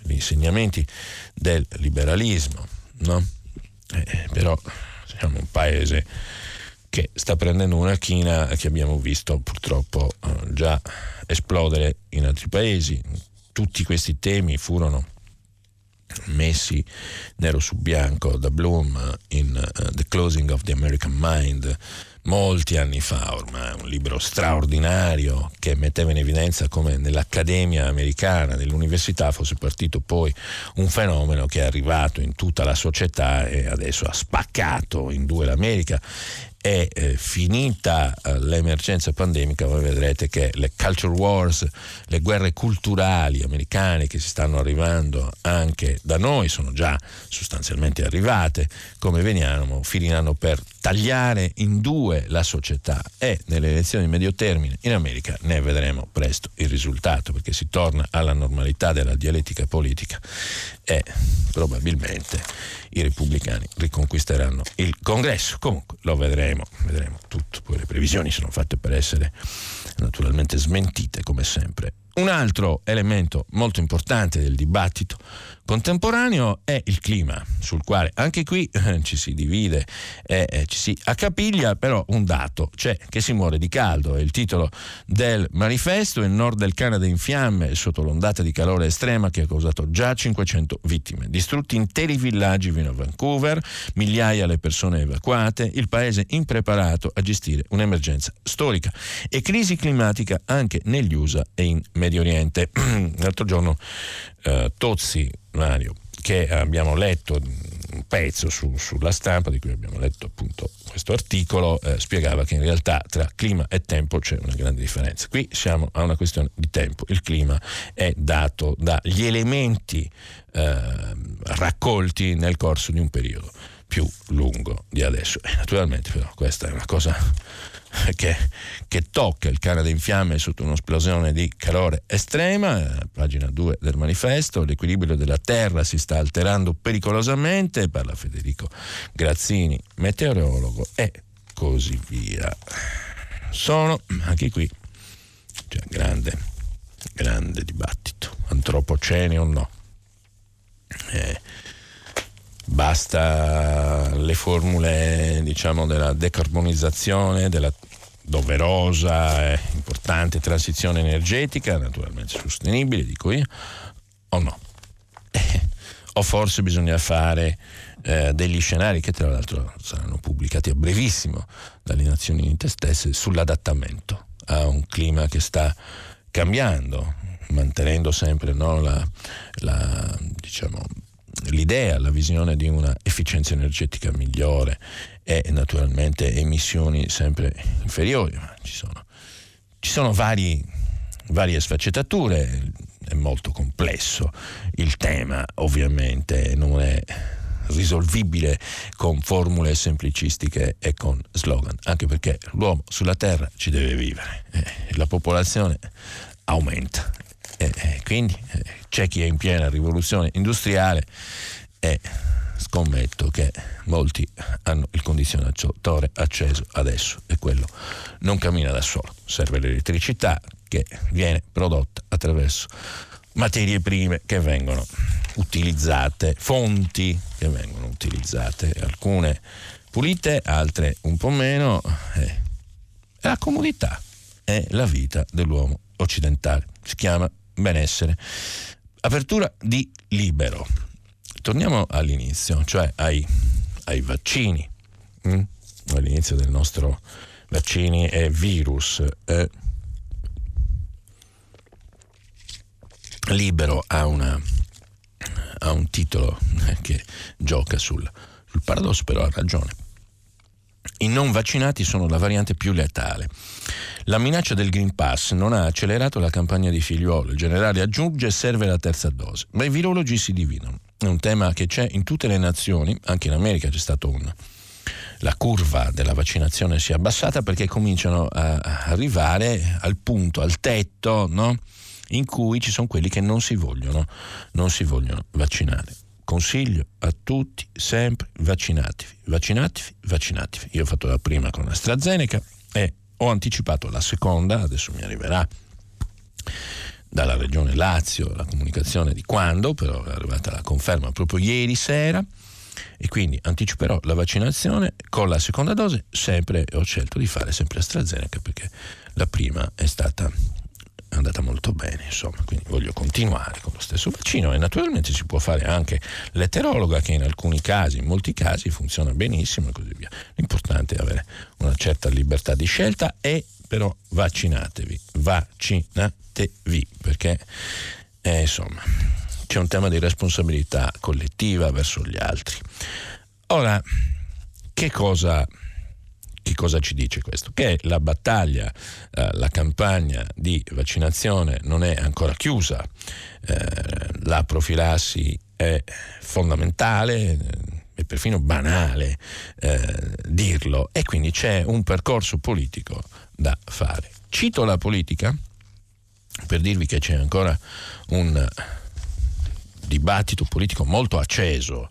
gli insegnamenti del liberalismo, no? eh, però siamo un paese che sta prendendo una china che abbiamo visto purtroppo eh, già esplodere in altri paesi. Tutti questi temi furono messi nero su bianco da Bloom in uh, The Closing of the American Mind molti anni fa ormai, un libro straordinario che metteva in evidenza come nell'Accademia americana, nell'università, fosse partito poi un fenomeno che è arrivato in tutta la società e adesso ha spaccato in due l'America è eh, finita eh, l'emergenza pandemica, voi vedrete che le culture wars, le guerre culturali americane che si stanno arrivando anche da noi, sono già sostanzialmente arrivate, come veniamo, finiranno per tagliare in due la società e nelle elezioni di medio termine in America ne vedremo presto il risultato, perché si torna alla normalità della dialettica politica e probabilmente i repubblicani riconquisteranno il congresso. Comunque lo vedremo, vedremo tutto. Poi le previsioni sono fatte per essere naturalmente smentite come sempre. Un altro elemento molto importante del dibattito contemporaneo è il clima, sul quale anche qui eh, ci si divide, eh, eh, ci si accapiglia, però un dato c'è che si muore di caldo, è il titolo del manifesto, il nord del Canada in fiamme sotto l'ondata di calore estrema che ha causato già 500 vittime, distrutti interi villaggi fino a Vancouver, migliaia le persone evacuate, il paese impreparato a gestire un'emergenza storica e crisi climatica anche negli USA e in Medio Oriente. L'altro giorno eh, Tozzi, Mario, che abbiamo letto un pezzo su, sulla stampa di cui abbiamo letto appunto questo articolo, eh, spiegava che in realtà tra clima e tempo c'è una grande differenza. Qui siamo a una questione di tempo, il clima è dato dagli elementi eh, raccolti nel corso di un periodo più lungo di adesso. E naturalmente però questa è una cosa che, che, tocca il canale d'infiamme sotto un'esplosione di calore estrema, pagina 2 del manifesto, l'equilibrio della Terra si sta alterando pericolosamente, parla Federico Grazzini, meteorologo e così via. Sono anche qui cioè, grande, grande dibattito, antropocene o no. Eh, basta le formule diciamo, della decarbonizzazione, della doverosa e importante transizione energetica, naturalmente sostenibile, dico io, o no? O forse bisogna fare eh, degli scenari che tra l'altro saranno pubblicati a brevissimo dalle Nazioni Unite stesse sull'adattamento a un clima che sta cambiando, mantenendo sempre no, la, la, diciamo, l'idea, la visione di una efficienza energetica migliore e naturalmente emissioni sempre inferiori. Ci sono, ci sono vari, varie sfaccettature, è molto complesso il tema, ovviamente non è risolvibile con formule semplicistiche e con slogan, anche perché l'uomo sulla Terra ci deve vivere, eh, la popolazione aumenta e, e quindi eh, c'è chi è in piena rivoluzione industriale e scommetto che molti hanno il condizionatore acceso adesso e quello non cammina da solo, serve l'elettricità che viene prodotta attraverso materie prime che vengono utilizzate, fonti che vengono utilizzate, alcune pulite, altre un po' meno. Eh, la comodità è la vita dell'uomo occidentale, si chiama benessere. Apertura di libero. Torniamo all'inizio, cioè ai, ai vaccini. Mm? All'inizio del nostro vaccini e virus. Eh, libero ha, una, ha un titolo che gioca sul, sul paradosso, però ha ragione. I non vaccinati sono la variante più letale. La minaccia del Green Pass non ha accelerato la campagna di figliuolo. Il generale aggiunge serve la terza dose, ma i virologi si dividono. È un tema che c'è in tutte le nazioni, anche in America c'è stato un, la curva della vaccinazione si è abbassata perché cominciano a arrivare al punto, al tetto, no? in cui ci sono quelli che non si vogliono, non si vogliono vaccinare. Consiglio a tutti sempre vaccinatevi, vaccinatevi, vaccinatevi. Io ho fatto la prima con AstraZeneca e ho anticipato la seconda, adesso mi arriverà dalla regione Lazio la comunicazione di quando, però è arrivata la conferma proprio ieri sera. E quindi anticiperò la vaccinazione con la seconda dose, sempre ho scelto di fare sempre AstraZeneca perché la prima è stata è andata molto bene, insomma, quindi voglio continuare con lo stesso vaccino e naturalmente si può fare anche l'eterologa che in alcuni casi, in molti casi funziona benissimo e così via. L'importante è avere una certa libertà di scelta e però vaccinatevi, vaccinatevi perché eh, insomma c'è un tema di responsabilità collettiva verso gli altri. Ora, che cosa che cosa ci dice questo? Che la battaglia, eh, la campagna di vaccinazione non è ancora chiusa, eh, la profilassi è fondamentale eh, è perfino banale eh, dirlo e quindi c'è un percorso politico da fare. Cito la politica per dirvi che c'è ancora un dibattito politico molto acceso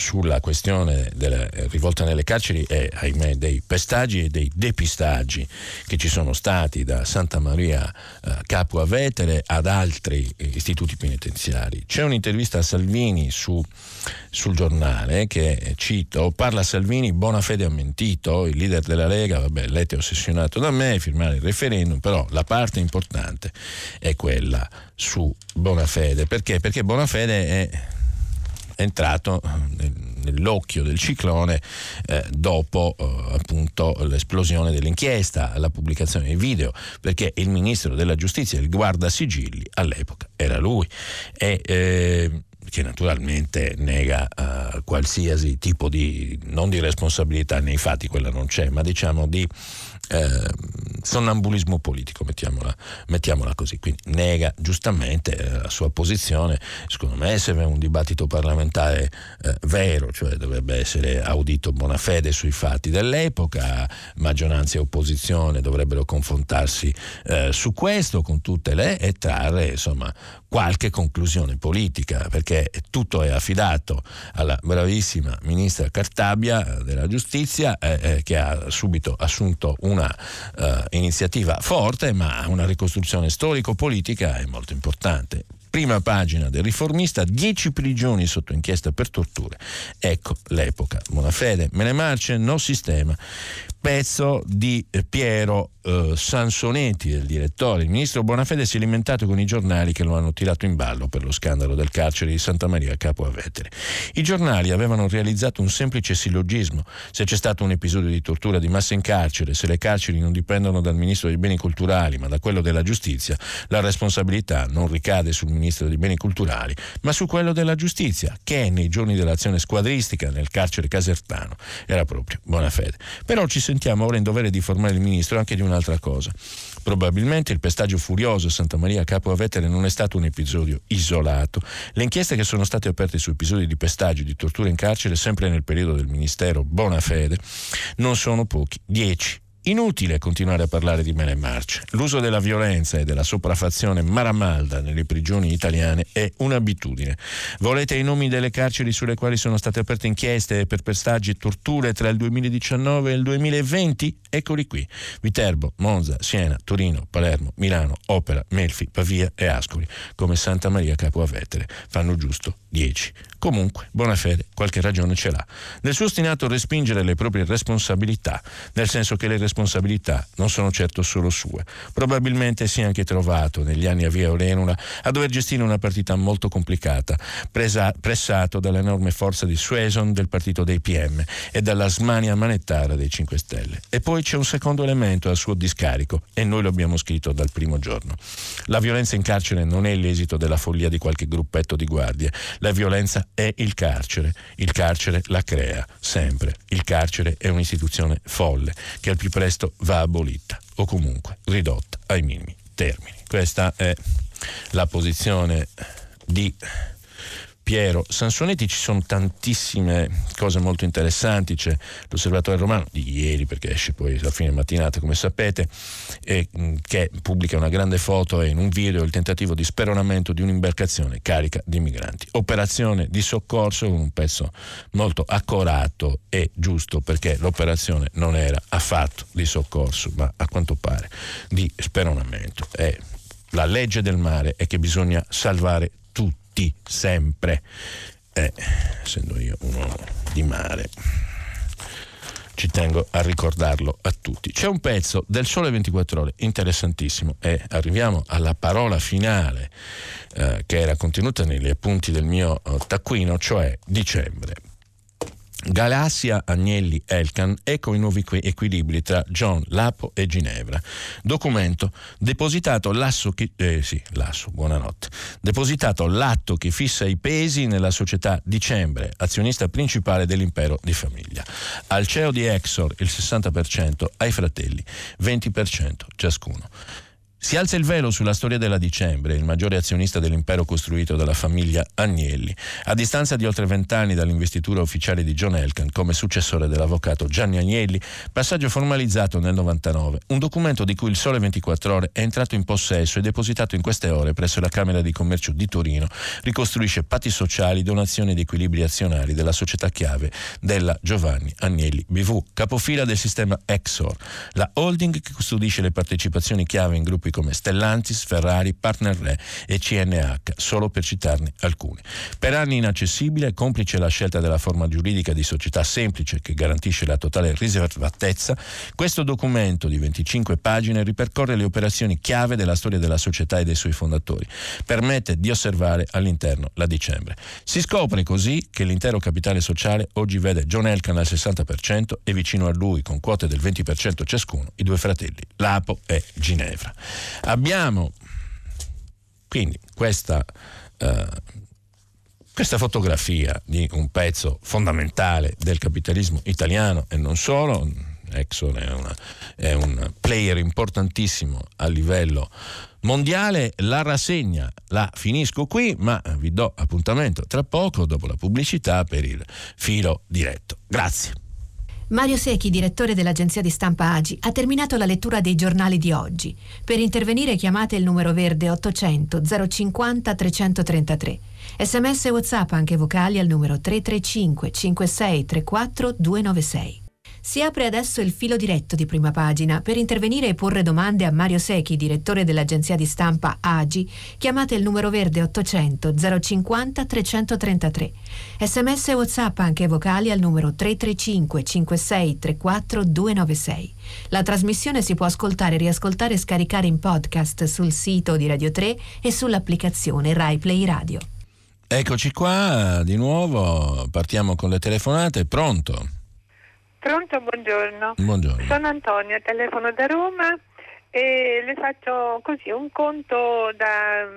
sulla questione della rivolta nelle carceri e ahimè dei pestaggi e dei depistaggi che ci sono stati da Santa Maria eh, Capua Vetere ad altri istituti penitenziari. C'è un'intervista a Salvini su, sul giornale che cito, parla Salvini, buona fede ha mentito, il leader della Lega, vabbè, lei è ossessionato da me, firmare il referendum, però la parte importante è quella su Bonafede. Perché? Perché Bonafede è entrato nell'occhio del ciclone eh, dopo eh, appunto l'esplosione dell'inchiesta, la pubblicazione dei video, perché il ministro della giustizia, il guardasigilli, all'epoca era lui. E, eh, che naturalmente nega uh, qualsiasi tipo di, non di responsabilità nei fatti, quella non c'è, ma diciamo di eh, sonnambulismo politico, mettiamola, mettiamola, così. Quindi nega giustamente eh, la sua posizione. Secondo me serve un dibattito parlamentare eh, vero, cioè dovrebbe essere audito buona fede sui fatti dell'epoca, maggioranza e opposizione dovrebbero confrontarsi eh, su questo con tutte le e trarre insomma qualche conclusione politica, perché tutto è affidato alla bravissima ministra Cartabia della giustizia eh, eh, che ha subito assunto una uh, iniziativa forte, ma una ricostruzione storico-politica è molto importante prima pagina del riformista, 10 prigioni sotto inchiesta per torture. Ecco l'epoca. Buonafede, me ne marce, no sistema pezzo di Piero eh, Sansonetti, del direttore. Il ministro Bonafede si è alimentato con i giornali che lo hanno tirato in ballo per lo scandalo del carcere di Santa Maria Capo a Vetere. I giornali avevano realizzato un semplice sillogismo. Se c'è stato un episodio di tortura di massa in carcere, se le carceri non dipendono dal ministro dei beni culturali ma da quello della giustizia, la responsabilità non ricade sul ministro dei beni culturali ma su quello della giustizia, che nei giorni dell'azione squadristica nel carcere casertano era proprio Bonafede. Però ci sentiamo ora in dovere di informare il Ministro anche di un'altra cosa. Probabilmente il pestaggio furioso a Santa Maria Capo Vetere non è stato un episodio isolato. Le inchieste che sono state aperte su episodi di pestaggio e di tortura in carcere, sempre nel periodo del Ministero Bonafede, non sono pochi, dieci Inutile continuare a parlare di mele marce. L'uso della violenza e della sopraffazione maramalda nelle prigioni italiane è un'abitudine. Volete i nomi delle carceri sulle quali sono state aperte inchieste per pestaggi e torture tra il 2019 e il 2020? Eccoli qui. Viterbo, Monza, Siena, Torino, Palermo, Milano, Opera, Melfi, Pavia e Ascoli, come Santa Maria Capo a Vetere. Fanno giusto 10. Comunque, buona fede, qualche ragione ce l'ha. Nel suo ostinato respingere le proprie responsabilità, nel senso che le responsabilità non sono certo solo sue. Probabilmente si è anche trovato, negli anni a via Olenula, a dover gestire una partita molto complicata, presa, pressato dall'enorme forza di Sueson del partito dei PM e dalla smania manettara dei 5 Stelle. E poi c'è un secondo elemento al suo discarico, e noi lo abbiamo scritto dal primo giorno. La violenza in carcere non è l'esito della follia di qualche gruppetto di guardie. La violenza è il carcere. Il carcere la crea, sempre. Il carcere è un'istituzione folle che al più presto va abolita o comunque ridotta ai minimi termini. Questa è la posizione di Piero Sansonetti ci sono tantissime cose molto interessanti, c'è l'Osservatore Romano di ieri perché esce poi a fine mattinata come sapete, e, mm, che pubblica una grande foto e in un video il tentativo di speronamento di un'imbarcazione carica di migranti. Operazione di soccorso con un pezzo molto accorato e giusto perché l'operazione non era affatto di soccorso ma a quanto pare di speronamento. E la legge del mare è che bisogna salvare tutti, sempre. Eh, essendo io un uomo di mare, ci tengo a ricordarlo a tutti. C'è un pezzo del Sole 24 Ore interessantissimo e arriviamo alla parola finale eh, che era contenuta negli appunti del mio eh, taccuino, cioè dicembre. Galassia Agnelli Elkan ecco i nuovi equilibri tra John, Lapo e Ginevra. Documento depositato l'asso che, eh, sì, l'asso, buonanotte. Depositato l'atto che fissa i pesi nella società Dicembre, azionista principale dell'impero di famiglia. Al CEO di Exor il 60%, ai fratelli 20% ciascuno. Si alza il velo sulla storia della Dicembre, il maggiore azionista dell'impero costruito dalla famiglia Agnelli. A distanza di oltre vent'anni dall'investitura ufficiale di John Elkan come successore dell'avvocato Gianni Agnelli, passaggio formalizzato nel 99, un documento di cui il Sole 24 Ore è entrato in possesso e depositato in queste ore presso la Camera di Commercio di Torino, ricostruisce patti sociali, donazioni ed equilibri azionari della società chiave della Giovanni Agnelli BV, capofila del sistema Exor, la holding che custodisce le partecipazioni chiave in gruppi come Stellantis, Ferrari, Partner Re e CNH, solo per citarne alcuni. Per anni inaccessibile, complice la scelta della forma giuridica di società semplice che garantisce la totale riservatezza, questo documento di 25 pagine ripercorre le operazioni chiave della storia della società e dei suoi fondatori. Permette di osservare all'interno la dicembre. Si scopre così che l'intero capitale sociale oggi vede John Elkan al 60% e vicino a lui, con quote del 20% ciascuno, i due fratelli, Lapo e Ginevra. Abbiamo quindi questa, eh, questa fotografia di un pezzo fondamentale del capitalismo italiano e non solo, Exxon è, una, è un player importantissimo a livello mondiale. La rassegna la finisco qui, ma vi do appuntamento tra poco dopo la pubblicità per il filo diretto. Grazie. Mario Secchi, direttore dell'agenzia di stampa Agi, ha terminato la lettura dei giornali di oggi. Per intervenire chiamate il numero verde 800 050 333. Sms e WhatsApp anche vocali al numero 335 56 34 296. Si apre adesso il filo diretto di prima pagina. Per intervenire e porre domande a Mario Secchi, direttore dell'agenzia di stampa AGI, chiamate il numero verde 800 050 333. Sms e WhatsApp anche vocali al numero 335 56 34 296. La trasmissione si può ascoltare, riascoltare e scaricare in podcast sul sito di Radio 3 e sull'applicazione Rai Play Radio. Eccoci qua di nuovo, partiamo con le telefonate. Pronto? Pronto, buongiorno. Buongiorno. Sono Antonia, telefono da Roma e le faccio così un conto da,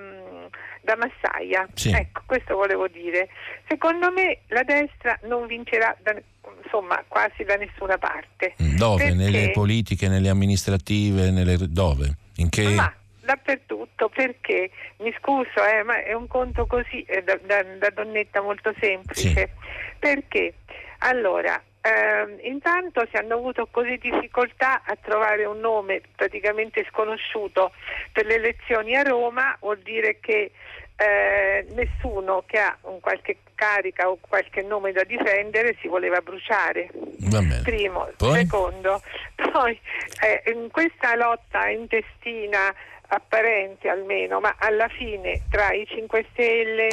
da massaia. Sì. Ecco, questo volevo dire. Secondo me la destra non vincerà da, insomma quasi da nessuna parte. Dove? Perché? Nelle politiche, nelle amministrative, nelle... dove? In che... Ma dappertutto perché mi scuso, eh, ma è un conto così eh, da, da- da donnetta molto semplice. Perché? Allora, ehm, intanto si hanno avuto così difficoltà a trovare un nome praticamente sconosciuto per le elezioni a Roma, vuol dire che eh, nessuno che ha un qualche carica o qualche nome da difendere si voleva bruciare. Primo, Poi? secondo, poi eh, in questa lotta intestina apparente almeno, ma alla fine tra i 5 Stelle,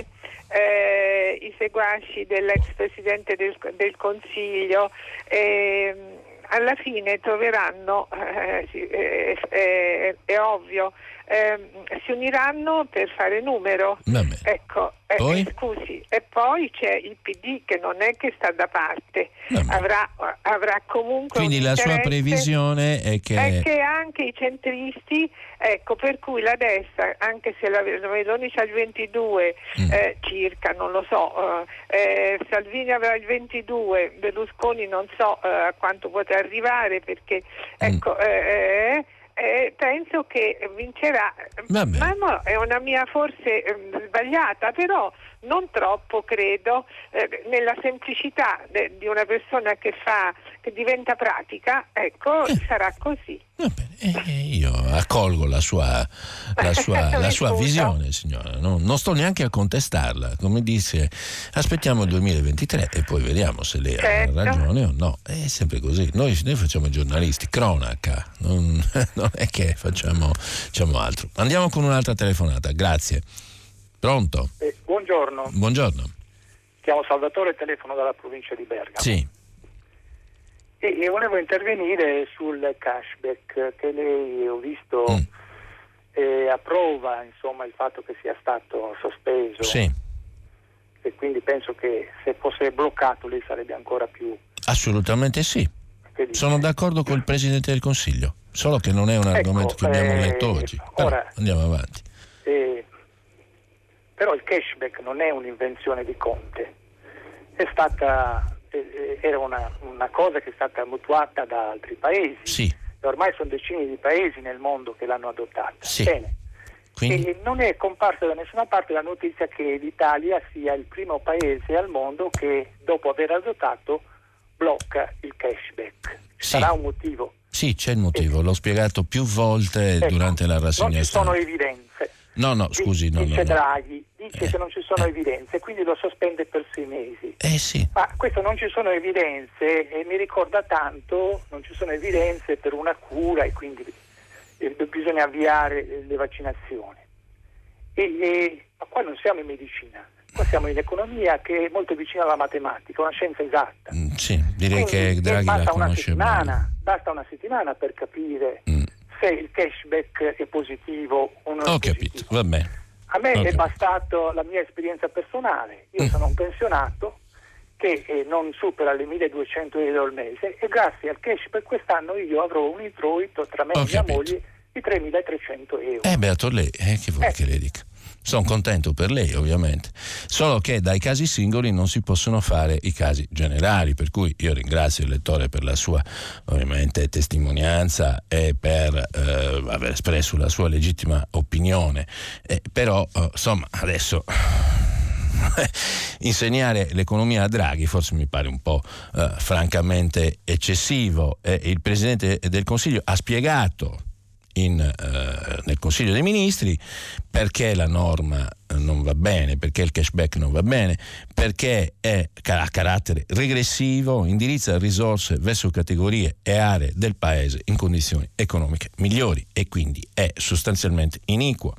eh, i seguaci dell'ex Presidente del, del Consiglio, ehm, alla fine troveranno, eh, sì, eh, eh, è ovvio, ehm, si uniranno per fare numero. Vabbè. Ecco, eh, Poi? eh, scusi, e poi c'è il PD che non è che sta da parte, avrà, avrà comunque Quindi la sua previsione è che... È che anche i centristi, ecco, per cui la destra, anche se la Meloni c'ha il 22 Mm. eh, circa, non lo so, eh, eh, Salvini avrà il 22, Berlusconi non so eh, a quanto potrà arrivare perché, Mm. ecco, eh, eh, penso che vincerà, Vabbè. ma no, è una mia forse ehm, sbagliata, però non troppo credo eh, nella semplicità de- di una persona che fa che diventa pratica, ecco, Eh. sarà così. Bene, eh, io accolgo la sua, la sua, la sua visione, signora. Non, non sto neanche a contestarla. Come disse, aspettiamo il 2023 e poi vediamo se lei Certo. ha ragione o no. È sempre così. Noi, noi facciamo i giornalisti, cronaca, non, non è che facciamo, facciamo altro. Andiamo con un'altra telefonata, grazie. Pronto? Eh, buongiorno, Buongiorno. chiamo Salvatore, telefono dalla provincia di Bergamo. Sì, E, volevo intervenire sul cashback che lei ho visto Mm. eh, approva insomma, il fatto che sia stato sospeso sì, e quindi penso che se fosse bloccato lei sarebbe ancora più assolutamente sì. Sono d'accordo col Presidente del Consiglio, solo che non è un Ecco, argomento che abbiamo eh, letto oggi. Però ora- andiamo avanti. Eh, però il cashback non è un'invenzione di Conte, è stata, eh, era una, una cosa che è stata mutuata da altri paesi. Sì, Ormai sono decine di paesi nel mondo che l'hanno adottata. Sì. Bene. quindi E non è comparsa da nessuna parte la notizia che l'Italia sia il primo paese al mondo che dopo aver adottato blocca il cashback. Sì. Sarà un motivo. sì, c'è il motivo, l'ho spiegato più volte Ecco, durante la non rassegna ci sono evidenze. No, no, scusi, no, dice no. Draghi, dice Eh, che non ci sono eh. evidenze, quindi lo sospende per sei mesi. Eh sì, Ma questo non ci sono evidenze e mi ricorda tanto, non ci sono evidenze per una cura e quindi eh, bisogna avviare le vaccinazioni. E, e- ma qua non siamo in medicina, qua siamo in economia che è molto vicina alla matematica, una scienza esatta. Mm, sì, direi Quindi, che eh, Draghi la basta una conosce bene. settimana, basta una settimana per capire Mm, se il cashback è positivo o non Ho capito, positivo. va bene. A me Ho è bastato la mia esperienza personale. Io Mm. sono un pensionato che eh, non supera le 1200 euro al mese e grazie al cashback quest'anno io avrò un introito tra me Ho e mia moglie di 3300 euro. Eh, beato lei, eh, che vuoi Eh. che le dica? Sono contento per lei ovviamente, solo che dai casi singoli non si possono fare i casi generali, per cui io ringrazio il lettore per la sua ovviamente testimonianza e per eh, aver espresso la sua legittima opinione, eh, però eh, insomma adesso insegnare l'economia a Draghi forse mi pare un po' eh, francamente eccessivo. Il Presidente del Consiglio ha spiegato in, eh, nel Consiglio dei Ministri perché la norma non va bene, perché il cashback non va bene, perché è, ha carattere regressivo, indirizza risorse verso categorie e aree del paese in condizioni economiche migliori e quindi è sostanzialmente iniquo.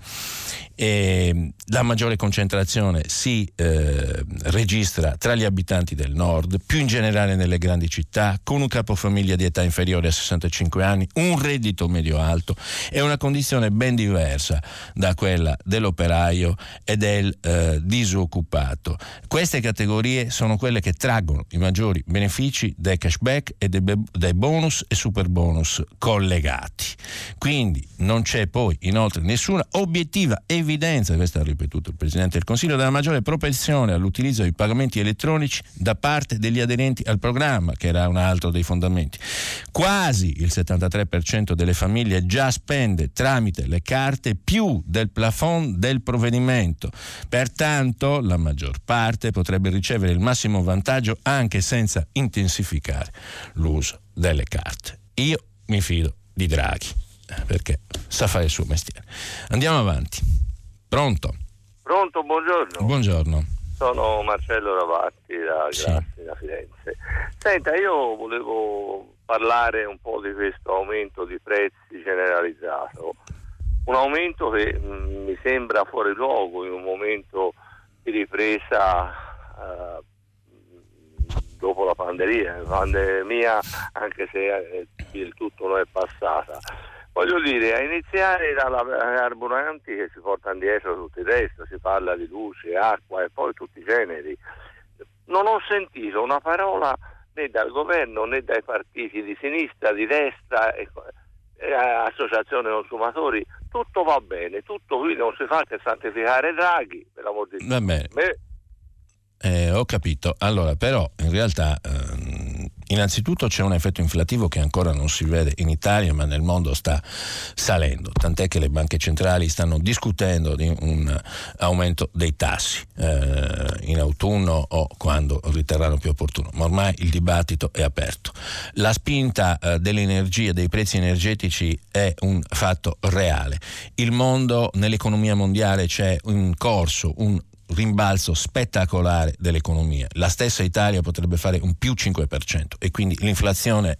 E la maggiore concentrazione si eh, registra tra gli abitanti del nord, più in generale nelle grandi città, con un capofamiglia di età inferiore a 65 anni, un reddito medio alto e una condizione ben diversa da quella dell'operaio e del eh, disoccupato. Queste categorie sono quelle che traggono i maggiori benefici dei cashback e dei, dei bonus e super bonus collegati. Quindi non c'è poi inoltre nessuna obiettiva evidenza, questo ha ripetuto il Presidente del Consiglio, della maggiore propensione all'utilizzo di pagamenti elettronici da parte degli aderenti al programma, che era un altro dei fondamenti. Quasi il 73% delle famiglie già spende tramite le carte più del plafond del provvedimento. Pertanto la maggior parte potrebbe ricevere il massimo vantaggio anche senza intensificare l'uso delle carte. Io mi fido di Draghi eh, perché sa fare il suo mestiere. Andiamo avanti. Pronto? Pronto, buongiorno. Buongiorno. Sono Marcello Ravatti da sì. Grassi, da Firenze. Senta, io volevo parlare un po' di questo aumento di prezzi generalizzato un aumento che mh, mm, mi sembra fuori luogo in un momento di ripresa uh, dopo la pandemia, pandemia anche se eh, il tutto non è passata. Voglio dire, a iniziare dalla carburanti che si portano dietro tutto il resto, si parla di luce, acqua e poi tutti i generi. Non ho sentito una parola né dal governo né dai partiti di sinistra, di destra, eh, associazione consumatori tutto va bene, tutto qui non si fa che santificare Draghi, per l'amor di Dio. Eh, ho capito. Allora, però, in realtà, ehm, innanzitutto c'è un effetto inflativo che ancora non si vede in Italia, ma nel mondo sta salendo. Tant'è che le banche centrali stanno discutendo di un aumento dei tassi eh, in autunno o quando riterranno più opportuno. Ma ormai il dibattito è aperto. La spinta eh, dell'energia, dei prezzi energetici è un fatto reale. Il mondo, nell'economia mondiale c'è in corso un rimbalzo spettacolare dell'economia. La stessa Italia potrebbe fare un più 5% e quindi l'inflazione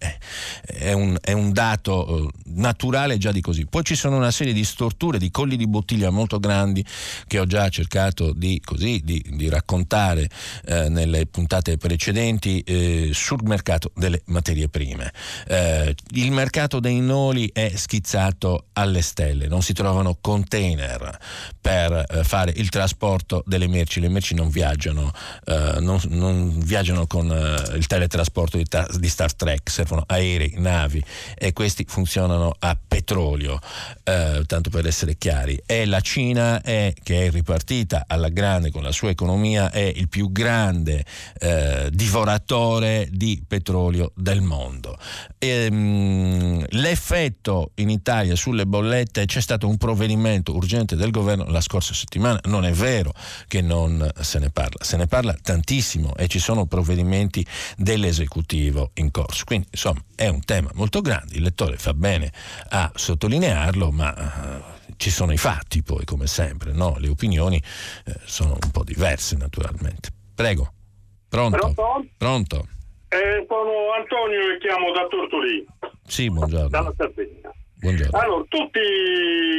è un, è un dato eh, naturale già di così. Poi ci sono una serie di storture, di colli di bottiglia molto grandi che ho già cercato di, così, di, di raccontare eh, nelle puntate precedenti eh, sul mercato delle materie prime. Eh, il mercato dei noli è schizzato alle stelle, non si trovano container per eh, fare il trasporto delle le merci, le merci non viaggiano, eh, non, non viaggiano con eh, il teletrasporto di, ta- di, Star Trek, servono aerei, navi e questi funzionano a petrolio, eh, tanto per essere chiari. E la Cina è, che è ripartita alla grande con la sua economia, è il più grande eh, divoratore di petrolio del mondo. E, mh, mm, l'effetto in Italia sulle bollette c'è stato un provvedimento urgente del governo la scorsa settimana, non è vero che non se ne parla. Se ne parla tantissimo e ci sono provvedimenti dell'esecutivo in corso. Quindi insomma è un tema molto grande, il lettore fa bene a sottolinearlo, ma uh, ci sono i fatti poi come sempre, no? le opinioni uh, sono un po' diverse naturalmente. Prego. Pronto? Pronto? Pronto? Eh, sono Antonio e chiamo da Tortolì. Sì, buongiorno. Dalla Sardegna. Buongiorno. Allora, tutti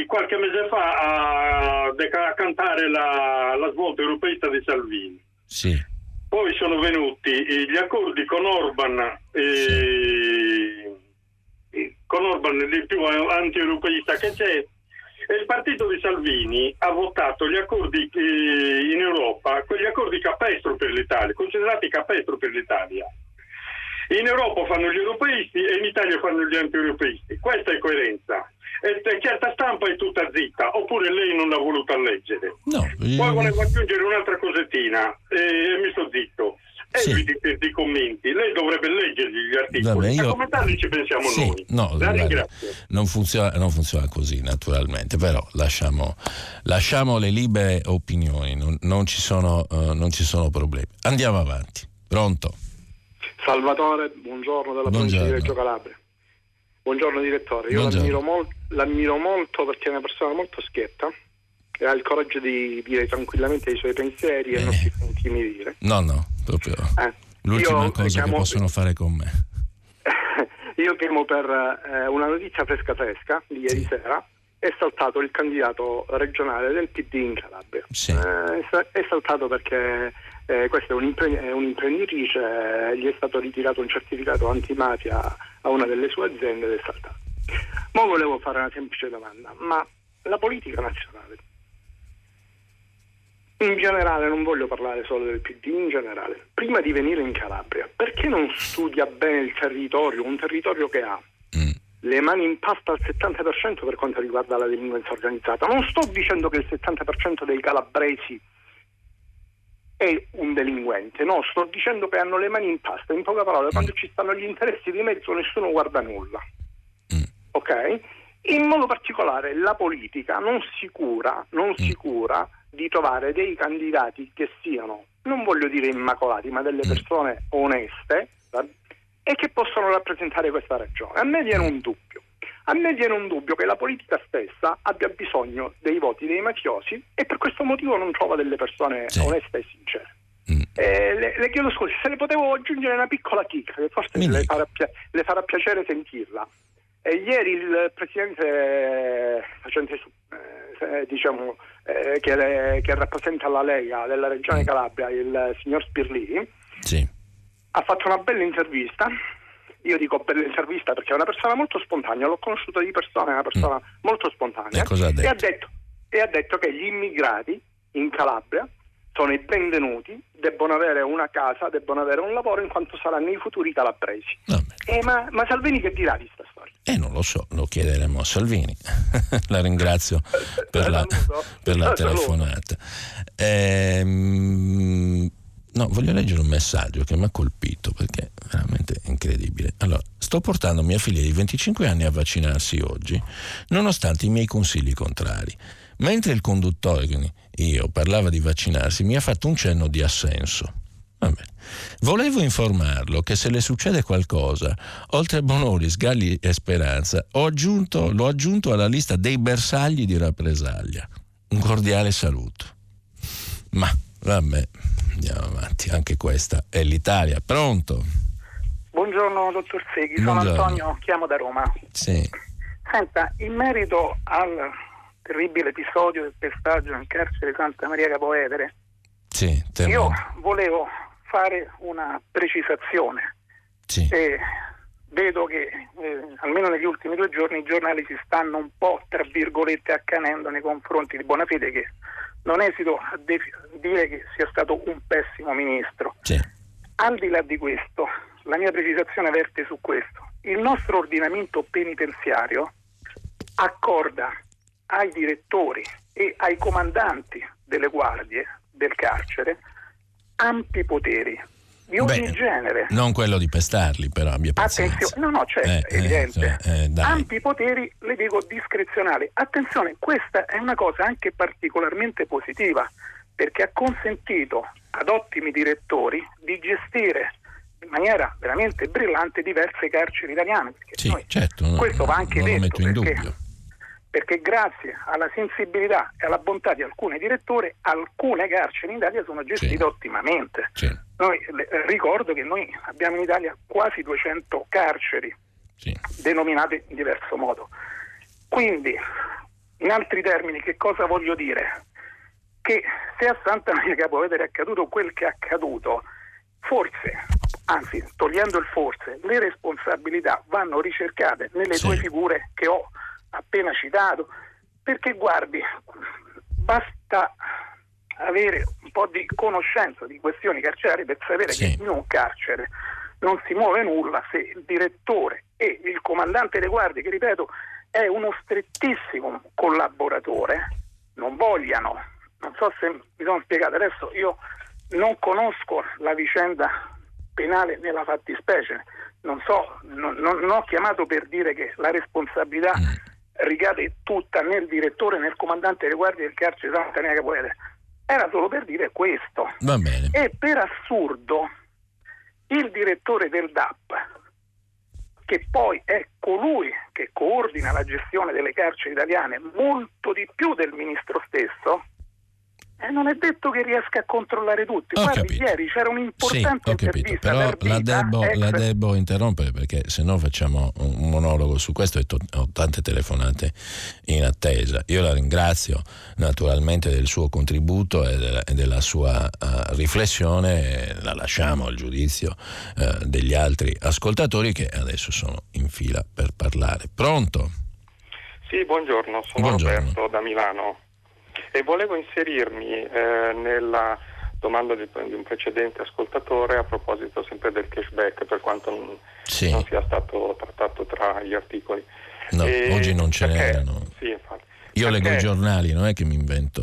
qualche mese fa a, a cantare la, la, svolta europeista di Salvini. Sì. Poi sono venuti gli accordi con Orban e, sì. con Orban il più anti-europeista che c'è e il partito di Salvini ha votato gli accordi in Europa, quegli accordi capestro per l'Italia, considerati capestro per l'Italia. In Europa fanno gli europeisti e in Italia fanno gli anti-europeisti. Questa è coerenza. E certa stampa è tutta zitta, oppure lei non l'ha voluta leggere. No, Poi io- volevo aggiungere un'altra cosettina e mi sto zitto. Sì. Eviti questi commenti, lei dovrebbe leggergli gli articoli. Vabbè, io- A commentarli ci pensiamo Sì, noi. no, La ringrazio. non funziona, non funziona così naturalmente, però lasciamo, lasciamo le libere opinioni, non, non ci sono, eh, non ci sono problemi. Andiamo avanti. Pronto? Salvatore, buongiorno dalla provincia di. Reggio Calabria. Buongiorno direttore, io Buongiorno. l'ammiro, mol- l'ammiro molto perché è una persona molto schietta e ha il coraggio di dire tranquillamente i suoi pensieri e Eh. non si fa intimidire. No, no, proprio Eh, l'ultima io cosa chiamo- che possono fare con me. Io chiamo per eh, una notizia fresca fresca di ieri Sì. sera. È saltato il candidato regionale del PD in Calabria. Sì. Eh, è saltato perché eh, questa è, un'impre- è un'imprenditrice, eh, gli è stato ritirato un certificato antimafia a una delle sue aziende ed è saltato. Ma volevo fare una semplice domanda, ma la politica nazionale, in generale, non voglio parlare solo del PD, in generale, prima di venire in Calabria, perché non studia bene il territorio, un territorio che ha Mm. le mani in pasta al 70% per quanto riguarda la delinquenza organizzata. Non sto dicendo che il 70% dei calabresi è un delinquente, no, sto dicendo che hanno le mani in pasta. In poche parole, quando ci stanno gli interessi di mezzo nessuno guarda nulla. Mm. Ok? In modo particolare la politica non si cura, non Mm. si cura di trovare dei candidati che siano, non voglio dire immacolati, ma delle Mm. persone oneste e che possono rappresentare questa ragione. A me viene un dubbio. A me viene un dubbio che la politica stessa abbia bisogno dei voti dei mafiosi e per questo motivo non trova delle persone Sì. oneste e sincere. Mm. Eh, le, le chiedo scusa, se le potevo aggiungere una piccola chicca che forse le farà, le farà piacere sentirla. Eh, ieri il presidente eh, facente eh, eh, diciamo, eh, che, le- che rappresenta la Lega della regione Mm. Calabria, il signor Spirlini, Sì. ha fatto una bella intervista. Io dico bella intervista perché è una persona molto spontanea, l'ho conosciuta di persona, è una persona molto spontanea. Mm. E ha detto? E ha detto, e ha detto che gli immigrati in Calabria sono i benvenuti, debbono avere una casa, debbono avere un lavoro in quanto saranno i futuri calabresi. Eh, ma, ma Salvini che dirà di questa storia? Eh, non lo so, lo chiederemo a Salvini. la ringrazio per la, per la telefonata. Ehm, no, voglio leggere un messaggio che mi ha colpito perché è veramente incredibile. Allora, sto portando mia figlia di 25 anni a vaccinarsi oggi, nonostante i miei consigli contrari. Mentre il conduttore, quindi io, parlava di vaccinarsi, mi ha fatto un cenno di assenso. Va bene. Volevo informarlo che se le succede qualcosa, oltre a Bonoli, Sgalli e Speranza, ho aggiunto, l'ho aggiunto alla lista dei bersagli di rappresaglia. Un cordiale saluto. Ma vabbè, andiamo avanti, anche questa è l'Italia. Pronto? Buongiorno dottor Seghi, sono Buongiorno. Antonio, chiamo da Roma. Sì, Senta, in merito al terribile episodio del pestaggio in carcere Santa Maria Capoetere, sì, io volevo fare una precisazione. Sì, E vedo che eh, almeno negli ultimi due giorni i giornali si stanno un po' tra virgolette accanendo nei confronti di Bonafede che non esito a de- dire che sia stato un pessimo ministro. sì, Al di là di questo, la mia precisazione verte su questo. Il nostro ordinamento penitenziario accorda ai direttori e ai comandanti delle guardie del carcere ampi poteri di ogni Beh, genere. non quello di pestarli, però abbia pazienza. Attenzione, no, no, certo, Eh, è eh, evidente. cioè, eh. Ampi poteri, le dico discrezionali. Attenzione, questa è una cosa anche particolarmente positiva perché ha consentito ad ottimi direttori di gestire in maniera veramente brillante diverse carceri italiane. Sì, noi- certo, no, questo va anche non lo detto metto in perché, dubbio. Perché grazie alla sensibilità e alla bontà di alcuni direttori, alcune carceri in Italia sono gestite Sì. ottimamente. Sì, Noi, eh, ricordo che noi abbiamo in Italia quasi 200 carceri sì, denominate in diverso modo. Quindi, in altri termini, che cosa voglio dire? Che se a Santa Maria Capovetere è accaduto quel che è accaduto, forse, anzi, togliendo il forse, le responsabilità vanno ricercate nelle due figure che ho appena citato, perché guardi, basta avere un po' di conoscenza di questioni carcerarie per sapere Sì. che in un carcere non si muove nulla se il direttore e il comandante dei guardie, che ripeto è uno strettissimo collaboratore, non vogliano, non so se mi sono spiegato, adesso io non conosco la vicenda penale nella fattispecie, non so, non, non ho chiamato per dire che la responsabilità mm. Ricade tutta nel direttore, nel comandante delle guardie del carcere Santa Maria Capoete, era solo per dire questo. E per assurdo il direttore del DAP, che poi è colui che coordina la gestione delle carceri italiane molto di più del ministro stesso, eh, non è detto che riesca a controllare tutti. Ho Guardi, capito. ieri c'era un'importante sì, ho capito, intervista però per la Vita, devo, ex- la devo interrompere perché se no facciamo un monologo su questo e to- ho tante telefonate in attesa. Io la ringrazio naturalmente del suo contributo e della, e della sua uh, riflessione, e la lasciamo al giudizio uh, degli altri ascoltatori che adesso sono in fila per parlare. Pronto? Sì, buongiorno, sono Buongiorno. Roberto da Milano e volevo inserirmi eh, nella domanda di, di un precedente ascoltatore a proposito sempre del cashback per quanto non, Sì. non sia stato trattato tra gli articoli. No, E- oggi non ce perché- n'erano. Sì, infatti. Io leggo i Perché- giornali, non è che mi invento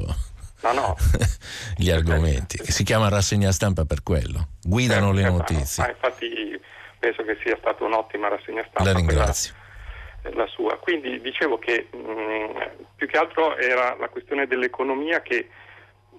No, no. gli argomenti. Si chiama rassegna stampa per quello. Guidano le Eh, notizie. Ma infatti penso che sia stata un'ottima rassegna stampa. La quella- ringrazio. La sua. Quindi dicevo che mh, più che altro era la questione dell'economia che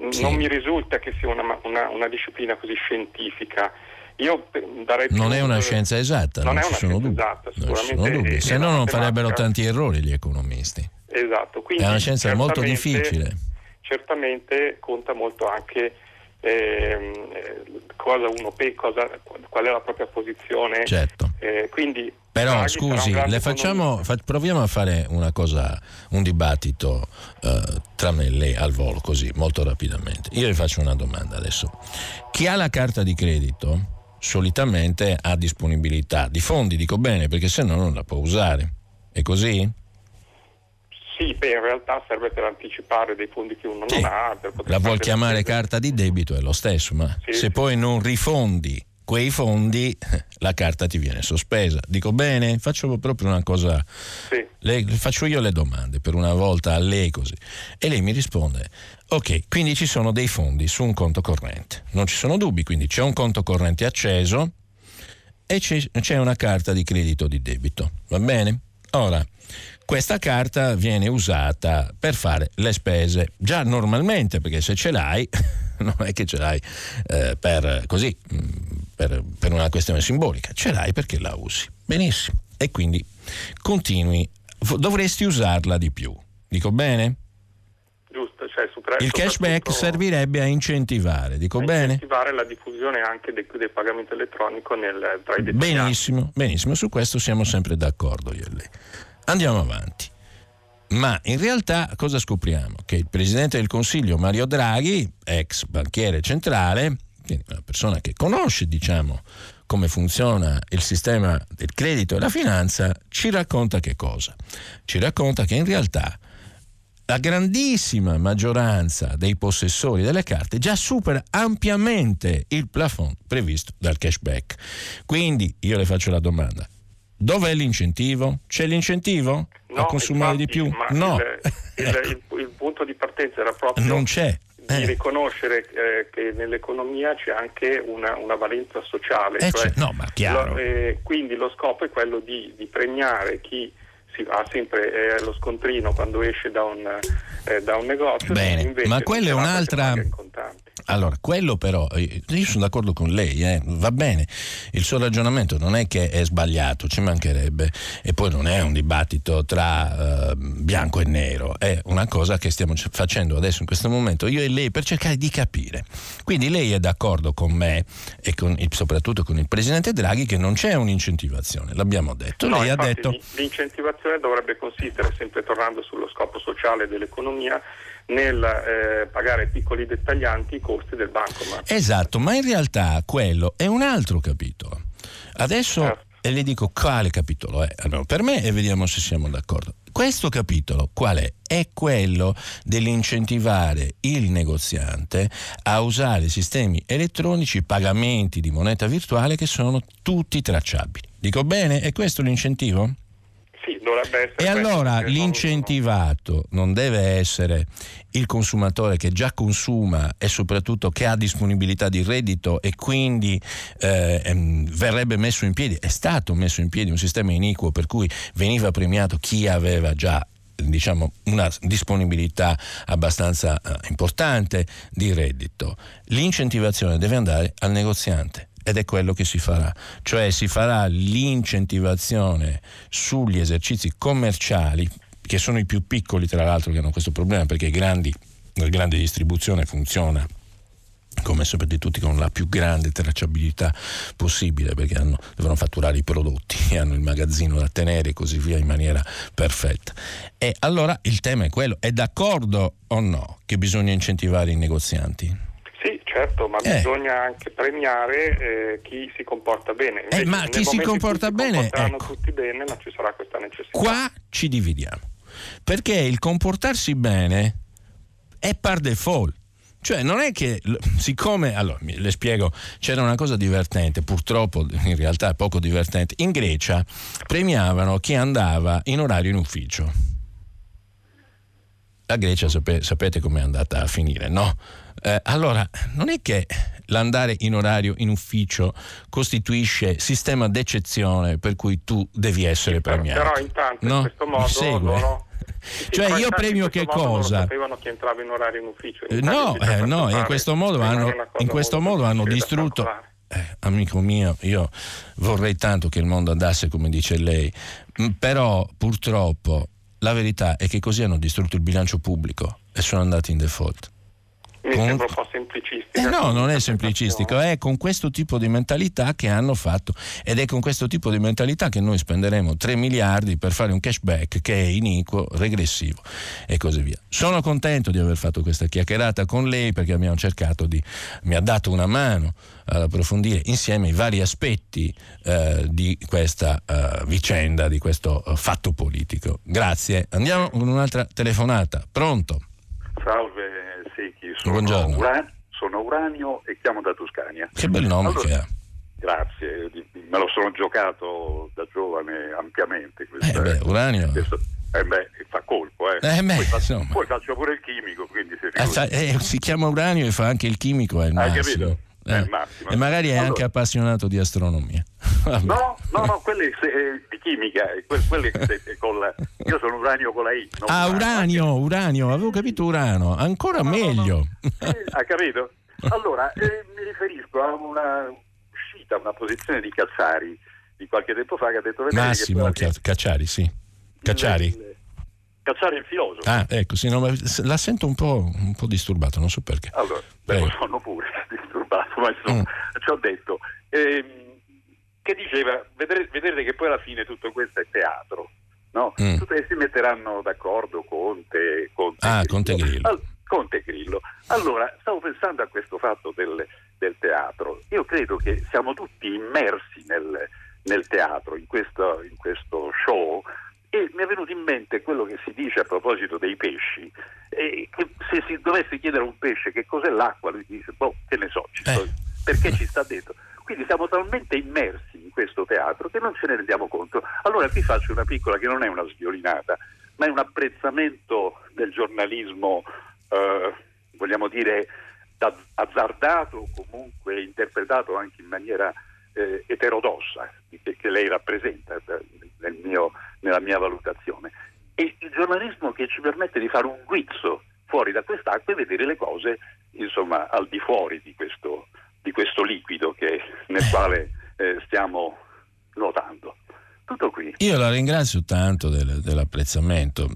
Sì. non mi risulta che sia una, una- una disciplina così scientifica. Io darei Non è una scienza esatta, non non, è una scienza dubbi. esatta, sicuramente Se no non farebbero tanti errori gli economisti. Esatto, quindi È una scienza molto difficile. Certamente conta molto anche eh, cosa uno pe- cosa, qual è la propria posizione. Certo. Eh, quindi Però Draghi scusi, facciamo, fa- proviamo a fare una cosa, un dibattito eh, tra me e lei al volo, così, molto rapidamente. Io le faccio una domanda adesso. Chi ha la carta di credito solitamente ha disponibilità di fondi, dico bene, perché se no non la può usare. È così? Sì, beh, in realtà serve per anticipare dei fondi che uno Sì. non ha. La vuol chiamare delle carta di debito è lo stesso, ma Sì, se sì. poi non rifondi quei fondi, la carta ti viene sospesa. Dico bene? Faccio proprio una cosa. Le, faccio io le domande per una volta a lei così. E lei mi risponde: Ok, quindi ci sono dei fondi su un conto corrente. Non ci sono dubbi, quindi c'è un conto corrente acceso e c'è, c'è una carta di credito di debito. Va bene? Ora, questa carta viene usata per fare le spese già normalmente, perché se ce l'hai, non è che ce l'hai eh, per così, mh, per, per una questione simbolica, ce l'hai perché la usi. Benissimo. E quindi continui, dovresti usarla di più. Dico bene? Il cashback servirebbe a incentivare, dico a bene? incentivare la diffusione anche del, del pagamento elettronico nel, tra i dettagliati. Benissimo, benissimo, su questo siamo sempre d'accordo io e lei. Andiamo avanti. Ma in realtà cosa scopriamo? Che il Presidente del Consiglio Mario Draghi, ex banchiere centrale, una persona che conosce, diciamo, come funziona il sistema del credito e la finanza, ci racconta che cosa? Ci racconta che in realtà la grandissima maggioranza dei possessori delle carte già supera ampiamente il plafond previsto dal cashback. Quindi io le faccio la domanda. Dov'è l'incentivo? C'è l'incentivo a consumare di infatti, più? ma No, Il, Ecco, il- il punto di partenza era proprio non c'è. di Eh, riconoscere eh, che nell'economia c'è anche una, una valenza sociale. eh, cioè no, ma chiaro. lo- eh, quindi lo scopo è quello di, di premiare chi si ha sempre eh, lo scontrino quando esce da un, eh, da un negozio. Bene, ma quella è un'altra-. Allora, quello però, eh, io sono d'accordo con lei, eh, va bene, il suo ragionamento non è che è sbagliato, ci mancherebbe, e poi non è un dibattito tra eh, bianco e nero, è una cosa che stiamo facendo adesso in questo momento, io e lei, per cercare di capire. Quindi lei è d'accordo con me e con il- soprattutto con il Presidente Draghi che non c'è un'incentivazione, l'abbiamo detto. No, lei ha detto... L'incentivazione dovrebbe consistere, sempre tornando sullo scopo sociale dell'economia, nel eh, pagare piccoli dettaglianti i costi del bancomat. Esatto, ma in realtà quello è un altro capitolo. Adesso e le dico quale capitolo è. Allora, per me, e vediamo se siamo d'accordo, Questo capitolo qual è? È quello dell'incentivare il negoziante a usare sistemi elettronici, pagamenti di moneta virtuale che sono tutti tracciabili. Dico bene? È questo l'incentivo? Sì, dovrebbe essere. E allora l'incentivato non deve essere il consumatore che già consuma e soprattutto che ha disponibilità di reddito e quindi eh, ehm, verrebbe messo in piedi, è stato messo in piedi un sistema iniquo per cui veniva premiato chi aveva già diciamo, una disponibilità abbastanza eh, importante di reddito. L'incentivazione deve andare al negoziante ed è quello che si farà, cioè si farà l'incentivazione sugli esercizi commerciali, che sono i più piccoli tra l'altro che hanno questo problema perché grandi, la grande distribuzione funziona come sapete tutti con la più grande tracciabilità possibile perché hanno, devono fatturare i prodotti hanno il magazzino da tenere e così via in maniera perfetta. E allora il tema è quello, è d'accordo o no che bisogna incentivare i negozianti? Certo, ma eh. bisogna anche premiare eh, chi si comporta bene. Eh, ma chi si comporta si bene, ecco. tutti bene, non ci sarà questa necessità. Qua ci dividiamo. Perché il comportarsi bene è par default. Cioè non è che, siccome, allora le spiego, c'era una cosa divertente, purtroppo in realtà è poco divertente, in Grecia premiavano chi andava in orario in ufficio. La Grecia sapete, sapete com'è andata a finire, no? Eh, allora, non è che l'andare in orario in ufficio costituisce sistema d'eccezione per cui tu devi essere premiato. Però intanto no? in questo modo Segue. loro cioè io premio che cosa? sapevano che entrava in orario in ufficio. In no, eh, no, in questo modo hanno, in questo modo hanno distrutto eh, amico mio, io vorrei tanto che il mondo andasse come dice lei, però purtroppo la verità è che così hanno distrutto il bilancio pubblico e sono andati in default. Mi con... sembra un po' semplicistica. Eh no, non è semplicistico, è con questo tipo di mentalità che hanno fatto ed è con questo tipo di mentalità che noi spenderemo 3 miliardi per fare un cashback che è iniquo, regressivo e così via. Sono contento di aver fatto questa chiacchierata con lei perché abbiamo cercato di, mi ha dato una mano ad approfondire insieme i vari aspetti eh, di questa uh, vicenda, di questo uh, fatto politico. Grazie. Andiamo con un'altra telefonata. Pronto? Salve sono, Buongiorno. Uran- sono Uranio e chiamo da Toscania. Che bel nome allora, che ha. Grazie, me lo sono giocato da giovane ampiamente. Questa, eh beh, Uranio. Questo, eh beh, fa colpo, eh. eh beh, poi, faccio, poi, faccio, pure il chimico, quindi si, eh, fa, eh, si chiama Uranio e fa anche il chimico, è il massimo. Eh. E magari è allora, anche appassionato di astronomia. no, no, no, quelle eh, di chimica, con la, io sono uranio con la I. Ah, uranio, uranio, avevo capito urano, ancora no, meglio. No, no. Eh, ha capito? Allora, eh, mi riferisco a una uscita, una posizione di Cazzari di qualche tempo fa che ha detto... Massimo che Cacciari, sì. Cacciari? Il, Cacciare il filosofo. Ah, ecco, sì, no, la sento un po', un po' disturbato, non so perché. Allora, beh, sono pure disturbato, ma insomma, mm. ci ho detto. Ehm, che diceva, vedrete, vedrete, che poi alla fine tutto questo è teatro, no? Mm. Tutti si metteranno d'accordo Conte, Conte ah, Grillo. Conte Grillo. All, Conte Grillo. Allora, stavo pensando a questo fatto del, del, teatro. Io credo che siamo tutti immersi nel, nel teatro, in questo, in questo show, e mi è venuto in mente quello che si dice a proposito dei pesci, che se si dovesse chiedere a un pesce che cos'è l'acqua, lui dice, boh, che ne so, eh. perché ci sta dentro. Quindi siamo talmente immersi in questo teatro che non ce ne rendiamo conto. Allora vi faccio una piccola, che non è una sviolinata, ma è un apprezzamento del giornalismo, eh, vogliamo dire, azzardato comunque interpretato anche in maniera eh, eterodossa che, che lei rappresenta nel mio nella mia valutazione. E il giornalismo che ci permette di fare un guizzo fuori da quest'acqua e vedere le cose insomma al di fuori di questo, di questo liquido che, nel quale eh, stiamo nuotando. Tutto qui. Io la ringrazio tanto del, dell'apprezzamento.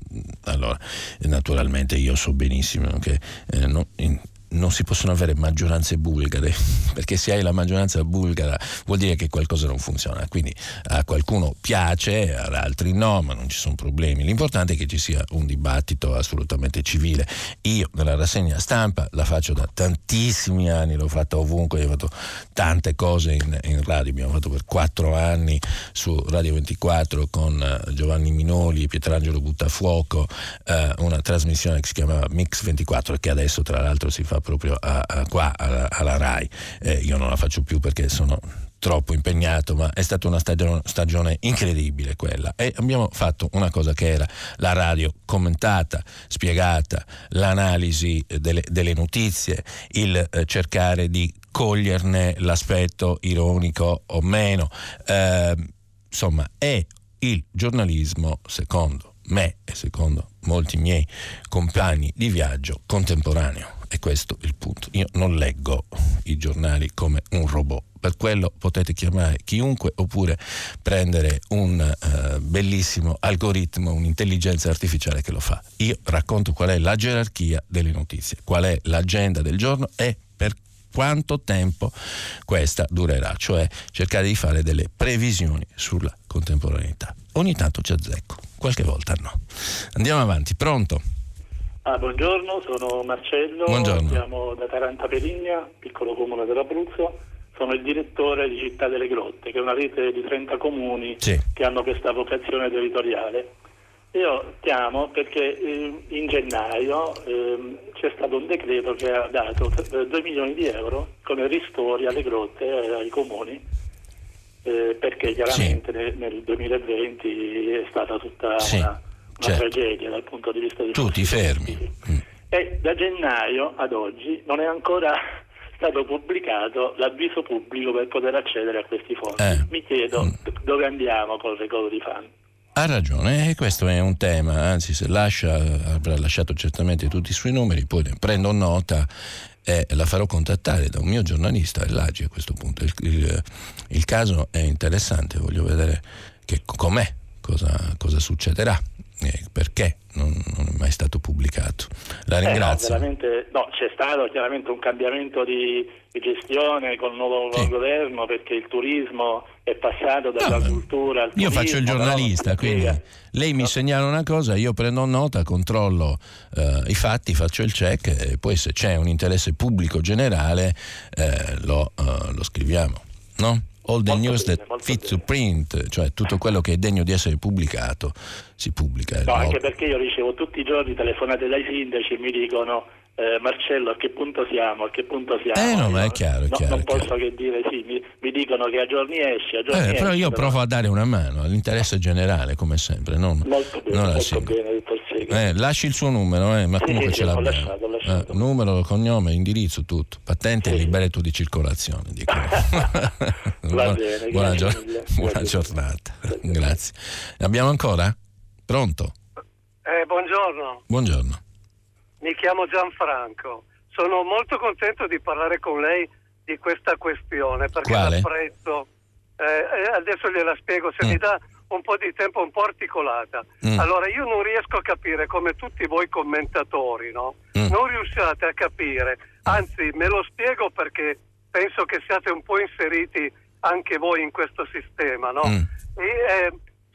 Allora, naturalmente io so benissimo che eh, no, in, non si possono avere maggioranze bulgare, perché se hai la maggioranza bulgara vuol dire che qualcosa non funziona, quindi a qualcuno piace, ad altri no, ma non ci sono problemi. L'importante è che ci sia un dibattito assolutamente civile. Io nella rassegna stampa la faccio da tantissimi anni, l'ho fatta ovunque, ho fatto tante cose in, in radio, abbiamo fatto per quattro anni su Radio 24 con eh, Giovanni Minoli e Pietrangelo Buttafuoco eh, una trasmissione che si chiamava Mix 24 e che adesso tra l'altro si fa proprio a, a qua alla, alla RAI. Eh, io non la faccio più perché sono troppo impegnato, ma è stata una stagione, stagione, incredibile quella. E abbiamo fatto una cosa che era la radio commentata, spiegata, l'analisi delle, delle notizie, il eh, cercare di coglierne l'aspetto ironico o meno. Eh, insomma, è il giornalismo, secondo me e secondo molti miei compagni di viaggio, contemporaneo. E questo è il punto. Io non leggo i giornali come un robot. Per quello potete chiamare chiunque oppure prendere un uh, bellissimo algoritmo, un'intelligenza artificiale che lo fa. Io racconto qual è la gerarchia delle notizie, qual è l'agenda del giorno e per quanto tempo questa durerà, cioè cercare di fare delle previsioni sulla contemporaneità. Ogni tanto ci azzecco, qualche volta no. Andiamo avanti, pronto? Ah, buongiorno, sono Marcello, buongiorno. siamo da Taranta Peligna, piccolo comune dell'Abruzzo. Sono il direttore di Città delle Grotte, che è una rete di 30 comuni sì. che hanno questa vocazione territoriale. Io chiamo perché eh, in gennaio eh, c'è stato un decreto che ha dato 2 eh, milioni di euro come ristori alle grotte e ai comuni, eh, perché chiaramente sì. nel, nel, 2020 è stata tutta sì. una una Certo. tragedia dal punto di vista dei Tutti fermi. Mm. E da gennaio ad oggi non è ancora stato pubblicato l'avviso pubblico per poter accedere a questi fondi. Eh. Mi chiedo Mm. dove andiamo col recovery fund. Ha ragione, e questo è un tema, anzi se lascia, avrà lasciato certamente tutti i suoi numeri, poi ne prendo nota e la farò contattare da un mio giornalista, l'Agi a questo punto. Il, il- il caso è interessante, voglio vedere che, com'è, cosa, cosa succederà, eh, perché non, non è mai stato pubblicato. La Eh, no, ringrazio. no, c'è stato chiaramente un cambiamento di, di gestione con il nuovo Sì. governo perché il turismo è passato dalla No, cultura al Io turismo. faccio il giornalista, quindi spiega. lei mi segnala una cosa, io prendo nota, controllo eh, i fatti, faccio il check e poi se c'è un interesse pubblico generale eh, lo, eh, lo scriviamo. No? All the Molto news bene, that molto fit to print, cioè tutto quello che è degno di essere pubblicato si pubblica. No, No? anche perché io ricevo tutti i giorni telefonate dai sindaci e mi dicono eh, Marcello a che punto siamo, a che punto siamo. Eh, no, ma è chiaro, è no- chiaro, non è posso chiaro. che dire sì, mi, mi dicono che a giorni esce, a giorni Eh, esce. però io provo a dare una mano all'interesse generale, come sempre, non, Molto bene, non molto bene, dottor. Eh, lasci il suo numero, eh, ma Sì, comunque sì, ce l'abbiamo. lasciato. Eh, numero, cognome, indirizzo, tutto. Patente e Sì. libretto di circolazione. Dicono. Va bene, buona, gior- buona giornata. Grazie. Grazie. Abbiamo ancora? Pronto? Eh, buongiorno, Buongiorno. Mi chiamo Gianfranco. Sono molto contento di parlare con lei di questa questione perché Quale? l'apprezzo. Eh, eh, adesso gliela spiego, se Mm. mi dà un po' di tempo un po' articolata. Mm. Allora, io non riesco a capire come tutti voi commentatori, no? Mm. Non riusciate a capire, anzi me lo spiego perché penso che siate un po' inseriti anche voi in questo sistema, no? Mm. E, eh,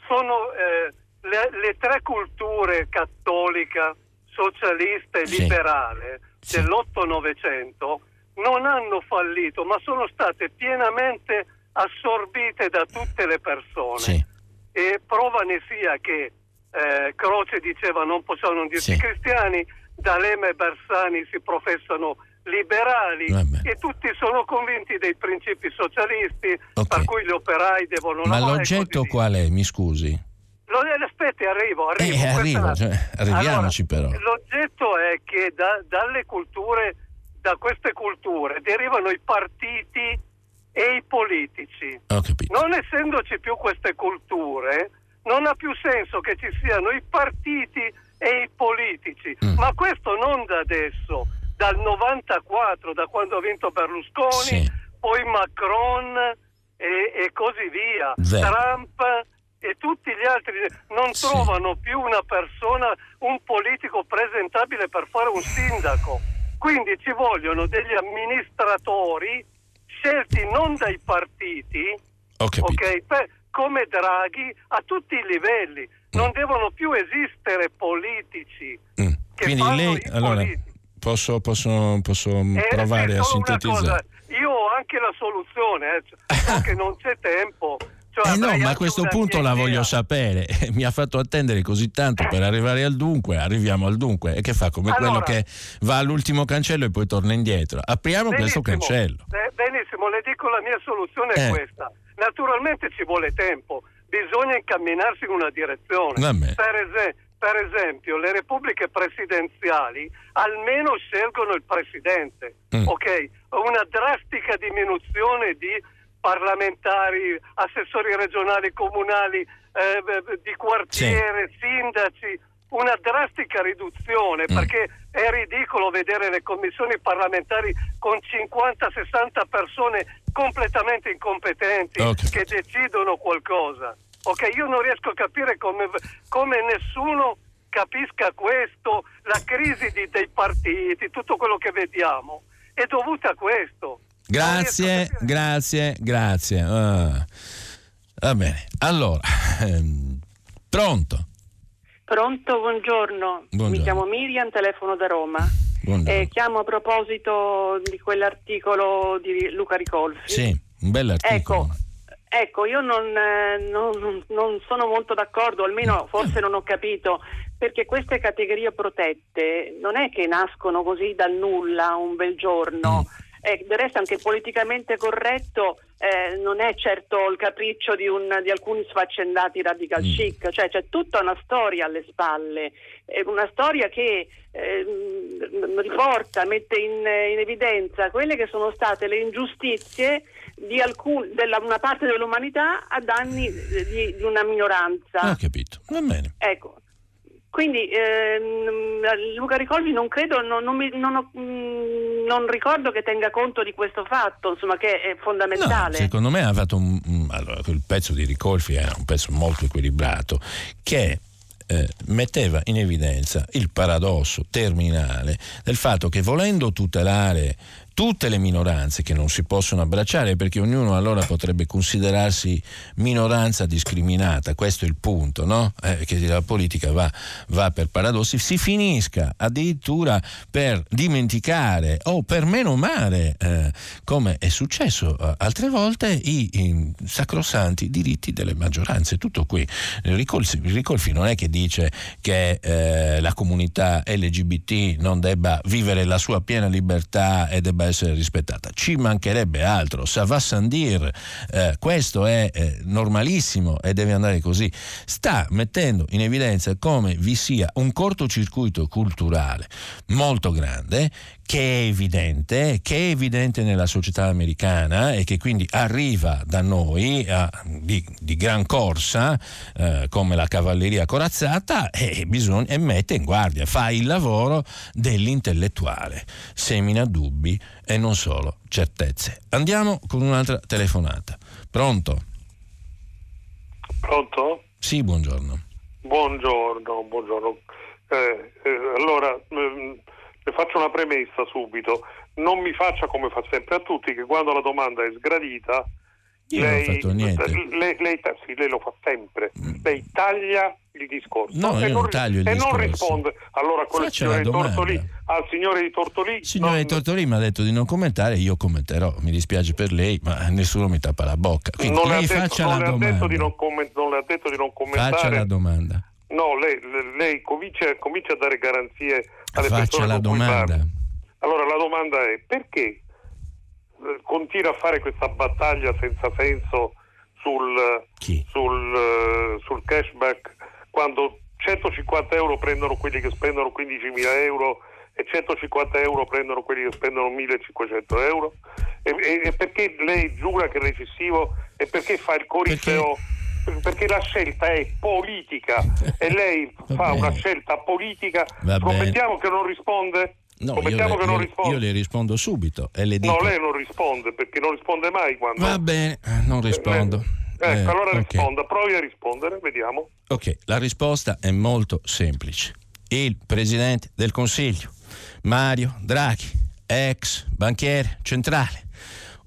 sono eh, le, le tre culture cattolica, socialista e Sì. liberale Sì. dell'Otto-Novecento non hanno fallito, ma sono state pienamente assorbite da tutte le persone. Sì. E prova ne sia che eh, Croce diceva non possiamo non dirsi cristiani, D'Alema e Bersani si professano liberali Vabbè. e tutti sono convinti dei principi socialisti Ok. per cui gli operai devono Ma lavorare e l'oggetto qual è? Mi scusi. Lo- aspetti, arrivo, arrivo. Eh, arrivo, cioè, arriviamoci però. L'oggetto è che da- dalle culture, da queste culture derivano i partiti e i politici. Non essendoci più queste culture, non ha più senso che ci siano i partiti e i politici. Mm. Ma questo non da adesso, dal 94, da quando ha vinto Berlusconi, Sì. poi Macron e, e così via, Vero. Trump e tutti gli altri non Sì. trovano più una persona, un politico presentabile per fare un sindaco. Quindi ci vogliono degli amministratori scelti non dai partiti, okay, per, come Draghi, a tutti i livelli. Non mm. devono più esistere politici. Mm. Quindi lei, allora, posso, posso, posso eh, provare a sintetizzare? Io ho anche la soluzione, eh. so che non c'è tempo. Cioè, eh no, ma a questo punto la voglio sapere. Mi ha fatto attendere così tanto per arrivare al dunque, arriviamo al dunque. E che fa? Come allora, quello che va all'ultimo cancello e poi torna indietro. Apriamo questo cancello. benissimo, le dico la mia soluzione è eh. questa. Naturalmente ci vuole tempo, bisogna incamminarsi in una direzione. Per, es- per esempio, le repubbliche presidenziali almeno scelgono il presidente, mm. ok? Una drastica diminuzione di parlamentari, assessori regionali, comunali, eh, di quartiere, sì. sindaci, una drastica riduzione mm. perché è ridicolo vedere le commissioni parlamentari con 50-60 persone completamente incompetenti okay. che decidono qualcosa. Ok, io non riesco a capire come, come nessuno capisca questo, la crisi di, dei partiti, tutto quello che vediamo è dovuta a questo. Grazie, grazie, grazie. Uh, va bene. Allora, ehm, pronto? Pronto, buongiorno. buongiorno. Mi chiamo Miriam, telefono da Roma. Eh, chiamo a proposito di quell'articolo di Luca Ricolfi. Sì, un bell'articolo. Ecco, ecco io non, eh, non, non, sono molto d'accordo, almeno forse non ho capito, perché queste categorie protette non è che nascono così dal nulla un bel giorno. Mm eh, del resto anche politicamente corretto eh, non è certo il capriccio di, un, di alcuni sfaccendati radical mm. chic, cioè c'è tutta una storia alle spalle, eh, una storia che eh, riporta, mette in, in, evidenza quelle che sono state le ingiustizie di alcun, della, una parte dell'umanità a danni di, di una minoranza. Ho capito, va bene. Ecco, quindi ehm, Luca Ricolvi non credo, non, non, mi, non, ho, mm, non, ricordo che tenga conto di questo fatto, insomma, che è fondamentale. No, secondo me ha fatto un, allora, quel pezzo di Ricolfi è un pezzo molto equilibrato che eh, metteva in evidenza il paradosso terminale del fatto che volendo tutelare tutte le minoranze che non si possono abbracciare perché ognuno allora potrebbe considerarsi minoranza discriminata, questo è il punto, no? eh, che la politica va, va, per paradossi, si finisca addirittura per dimenticare o per menomare, eh, come è successo eh, altre volte, i, i, sacrosanti diritti delle maggioranze. Tutto qui. Ricolfi, Ricolfi non è che dice che eh, la comunità LGBT non debba vivere la sua piena libertà e debba essere rispettata. Ci mancherebbe altro, ça va sans dire, eh, questo è eh, normalissimo e deve andare così. Sta mettendo in evidenza come vi sia un cortocircuito culturale molto grande che è evidente, che è evidente nella società americana e che quindi arriva da noi a, di, di, gran corsa eh, come la cavalleria corazzata e, bisogna, e mette in guardia, fa il lavoro dell'intellettuale, semina dubbi e non solo certezze. Andiamo con un'altra telefonata. Pronto? Pronto? Sì, buongiorno. Buongiorno, buongiorno. Eh, eh, allora, ehm, le faccio una premessa subito. Non mi faccia come fa sempre a tutti, che quando la domanda è sgradita, io lei, non ho fatto niente. Lei, lei, sì, lei lo fa sempre. Mm. Lei taglia il discorso no, e, non, taglio il e discorso. non risponde. Allora, quel signore di Tortolì, al signore di Tortolì. Il signore non... di Tortolì mi ha detto di non commentare, io commenterò. Mi dispiace per lei, ma nessuno mi tappa la bocca. Quindi non lei detto, faccia la domanda. Non, comment, non le ha detto di non commentare. Faccia la domanda. No, lei, lei comincia, comincia, a dare garanzie alle Faccia la domanda. Allora la domanda è perché eh, continua a fare questa battaglia senza senso sul, sul, uh, sul, cashback quando 150 euro prendono quelli che spendono 15.000 euro e 150 euro prendono quelli che spendono 1.500 euro? E, e, e, perché lei giura che è recessivo e perché fa il corifeo? Perché perché la scelta è politica e lei fa una scelta politica. Scommettiamo che non risponde? No, io le, che non risponde. io le rispondo subito e le dico... No, lei non risponde perché non risponde mai quando... Va bene, non rispondo. Eh, ecco, eh, allora okay. risponda, provi a rispondere, vediamo. Ok, la risposta è molto semplice. Il Presidente del Consiglio Mario Draghi, ex banchiere centrale,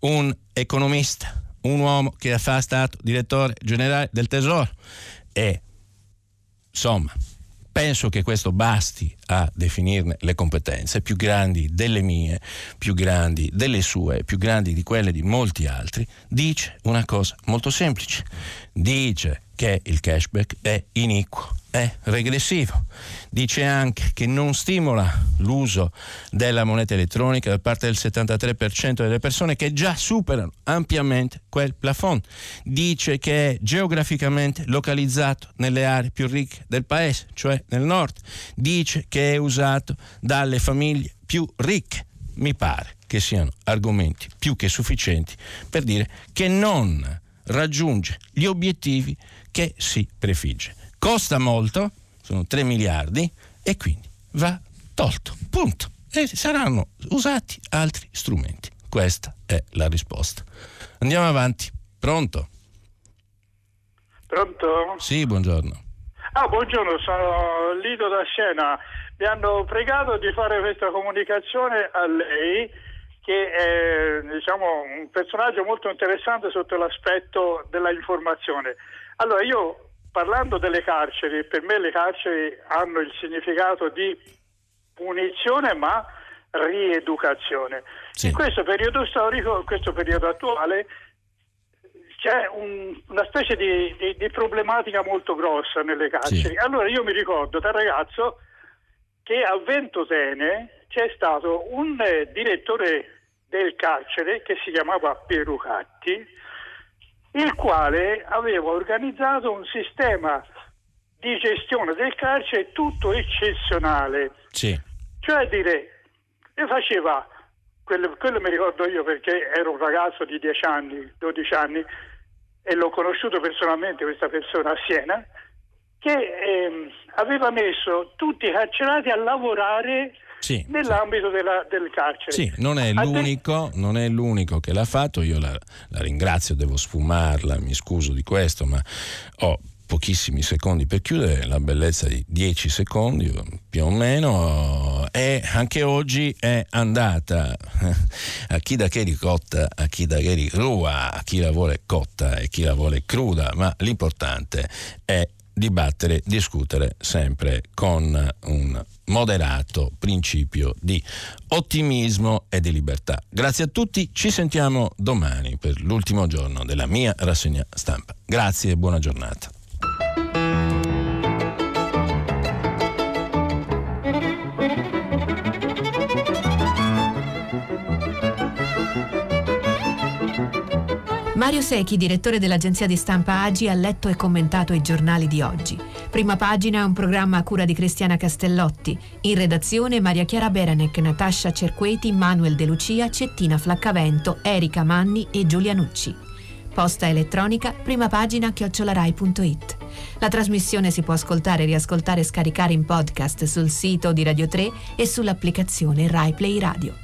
un economista, un uomo che è stato direttore generale del Tesoro. E insomma penso che questo basti a definirne le competenze più grandi delle mie, più grandi delle sue, più grandi di quelle di molti altri, dice una cosa molto semplice. Dice che il cashback è iniquo, è regressivo. Dice anche che non stimola l'uso della moneta elettronica da parte del 73% delle persone che già superano ampiamente quel plafond. Dice che è geograficamente localizzato nelle aree più ricche del paese, cioè nel nord. Dice che è usato dalle famiglie più ricche. Mi pare che siano argomenti più che sufficienti per dire che non raggiunge gli obiettivi che si prefigge. Costa molto, sono 3 miliardi, e quindi va tolto. Punto. E saranno usati altri strumenti. Questa è la risposta. Andiamo avanti. Pronto? Pronto? Sì, buongiorno. Ah, buongiorno, sono Lido da Siena. Mi hanno pregato di fare questa comunicazione a lei che è diciamo, un personaggio molto interessante sotto l'aspetto della informazione. Allora io parlando delle carceri, per me le carceri hanno il significato di punizione ma rieducazione. Sì. In questo periodo storico, in questo periodo attuale, c'è un, una specie di, di, di, problematica molto grossa nelle carceri. Sì. Allora io mi ricordo da ragazzo che a Ventotene c'è stato un eh, direttore del carcere che si chiamava Perucatti il quale aveva organizzato un sistema di gestione del carcere tutto eccezionale. Sì. Cioè dire, faceva, quello, quello, mi ricordo io perché ero un ragazzo di 10 anni, 12 anni, e l'ho conosciuto personalmente questa persona a Siena, che ehm, aveva messo tutti i carcerati a lavorare sì, nell'ambito sì. Della, del carcere. Sì, non è, l'unico, non è, l'unico, che l'ha fatto, io la, la ringrazio, devo sfumarla, mi scuso di questo, ma ho pochissimi secondi per chiudere, la bellezza di 10 secondi più o meno e anche oggi è andata a chi da che ricotta, a chi da che ricrua, a chi la vuole cotta e chi la vuole cruda, ma l'importante è dibattere, discutere sempre con un moderato principio di ottimismo e di libertà. Grazie a tutti, ci sentiamo domani per l'ultimo giorno della mia rassegna stampa. Grazie e buona giornata. Mario Secchi, direttore dell'agenzia di stampa Agi, ha letto e commentato i giornali di oggi. Prima pagina un programma a cura di Cristiana Castellotti. In redazione Maria Chiara Beranec, Natascia Cerqueti, Manuel De Lucia, Cettina Flaccavento, Erika Manni e Giulia Nucci. Posta elettronica, prima pagina chiocciolarai.it. La trasmissione si può ascoltare, riascoltare e scaricare in podcast sul sito di Radio 3 e sull'applicazione Rai Play Radio.